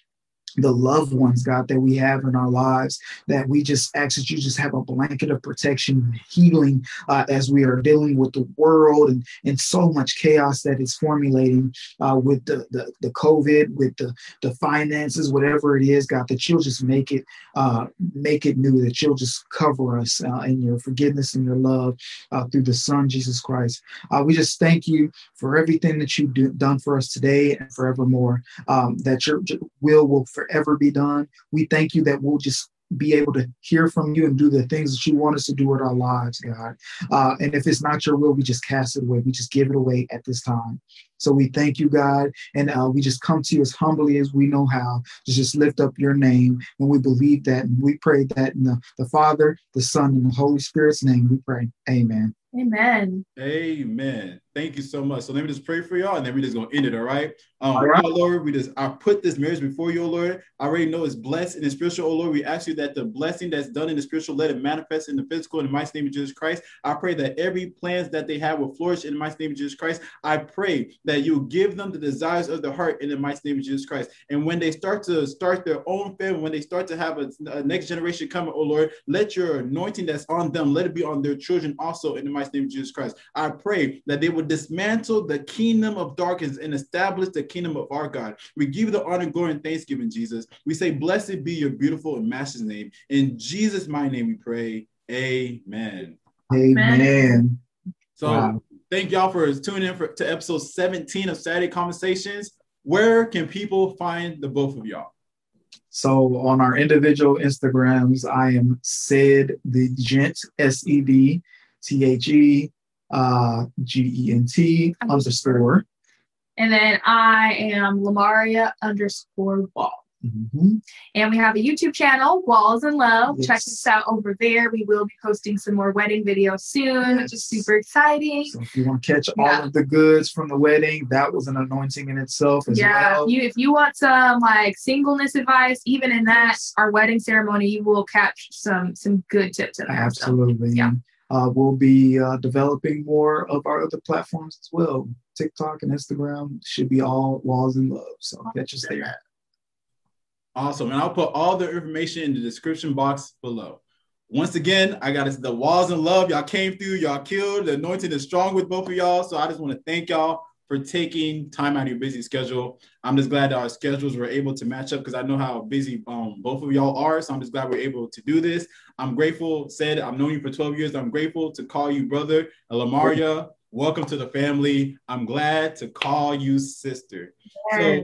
the loved ones, God, that we have in our lives, that we just ask that you just have a blanket of protection, and healing uh, as we are dealing with the world and, and so much chaos that is formulating uh, with the, the, the COVID, with the, the finances, whatever it is, God, that you'll just make it uh, make it new, that you'll just cover us uh, in your forgiveness and your love uh, through the Son, Jesus Christ. Uh, we just thank you for everything that you've do, done for us today and forevermore, um, that your will will forever be done. We thank you that we'll just be able to hear from you and do the things that you want us to do with our lives, God. Uh, and if it's not your will, we just cast it away. We just give it away at this time. So we thank you, God, and uh, we just come to you as humbly as we know how to just lift up your name. And we believe that, and we pray that in the, the Father, the Son, and the Holy Spirit's name. We pray. Amen. Amen. Amen. Thank you so much. So let me just pray for y'all and then we're just gonna end it. All right. Um, all right. Lord, we just I put this marriage before you, Lord. I already know it's blessed in the spiritual, oh Lord. We ask you that the blessing that's done in the spiritual, let it manifest in the physical in the mighty name of Jesus Christ. I pray that every plans that they have will flourish in the mighty name of Jesus Christ. I pray that you give them the desires of the heart in the mighty name of Jesus Christ. And when they start to start their own family, when they start to have a, a next generation coming, oh Lord, let your anointing that's on them, let it be on their children also in the mighty name of Jesus Christ. I pray that they dismantle the kingdom of darkness and establish the kingdom of our God. We give you the honor, glory, and thanksgiving, Jesus. We say, Blessed be your beautiful and master's name. In Jesus' my name we pray. Amen. Amen. So wow. thank y'all for tuning in for, to episode 17 of Saturday Conversations. Where can people find the both of y'all? So on our individual Instagrams, I am Sed the Gent, S E D T H E uh, G E N T underscore. And then I am Lamaria underscore Wall. Mm-hmm. And we have a YouTube channel, Walls in Love. Yes. Check us out over there. We will be posting some more wedding videos soon, yes. which is super exciting. So if you want to catch yeah. all of the goods from the wedding, that was an anointing in itself as yeah. well. You, if you want some like singleness advice, even in that our wedding ceremony, you will catch some some good tips in. Absolutely. So, yeah. Uh, we'll be uh, developing more of our other platforms as well. TikTok and Instagram should be all Walls in Love. So catch us there. Awesome. And I'll put all the information in the description box below. Once again, I got the Walls in Love. Y'all came through, y'all killed. The anointing is strong with both of y'all. So I just want to thank y'all for taking time out of your busy schedule. I'm just glad that our schedules were able to match up because I know how busy um, both of y'all are. So I'm just glad we're able to do this. I'm grateful. Sed I've known you for 12 years. I'm grateful to call you brother. Lamaria, welcome to the family. I'm glad to call you sister. So,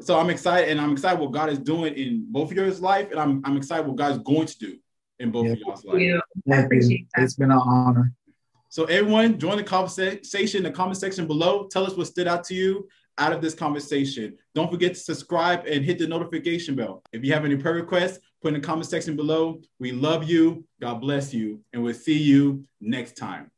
so I'm excited, and I'm excited what God is doing in both of yours life, and I'm I'm excited what God's going to do in both yeah. of y'all's life. I appreciate that. It's been an honor. So everyone, join the conversation in the comment section below. Tell us what stood out to you out of this conversation. Don't forget to subscribe and hit the notification bell. If you have any prayer requests, put in the comment section below. We love you. God bless you. And we'll see you next time.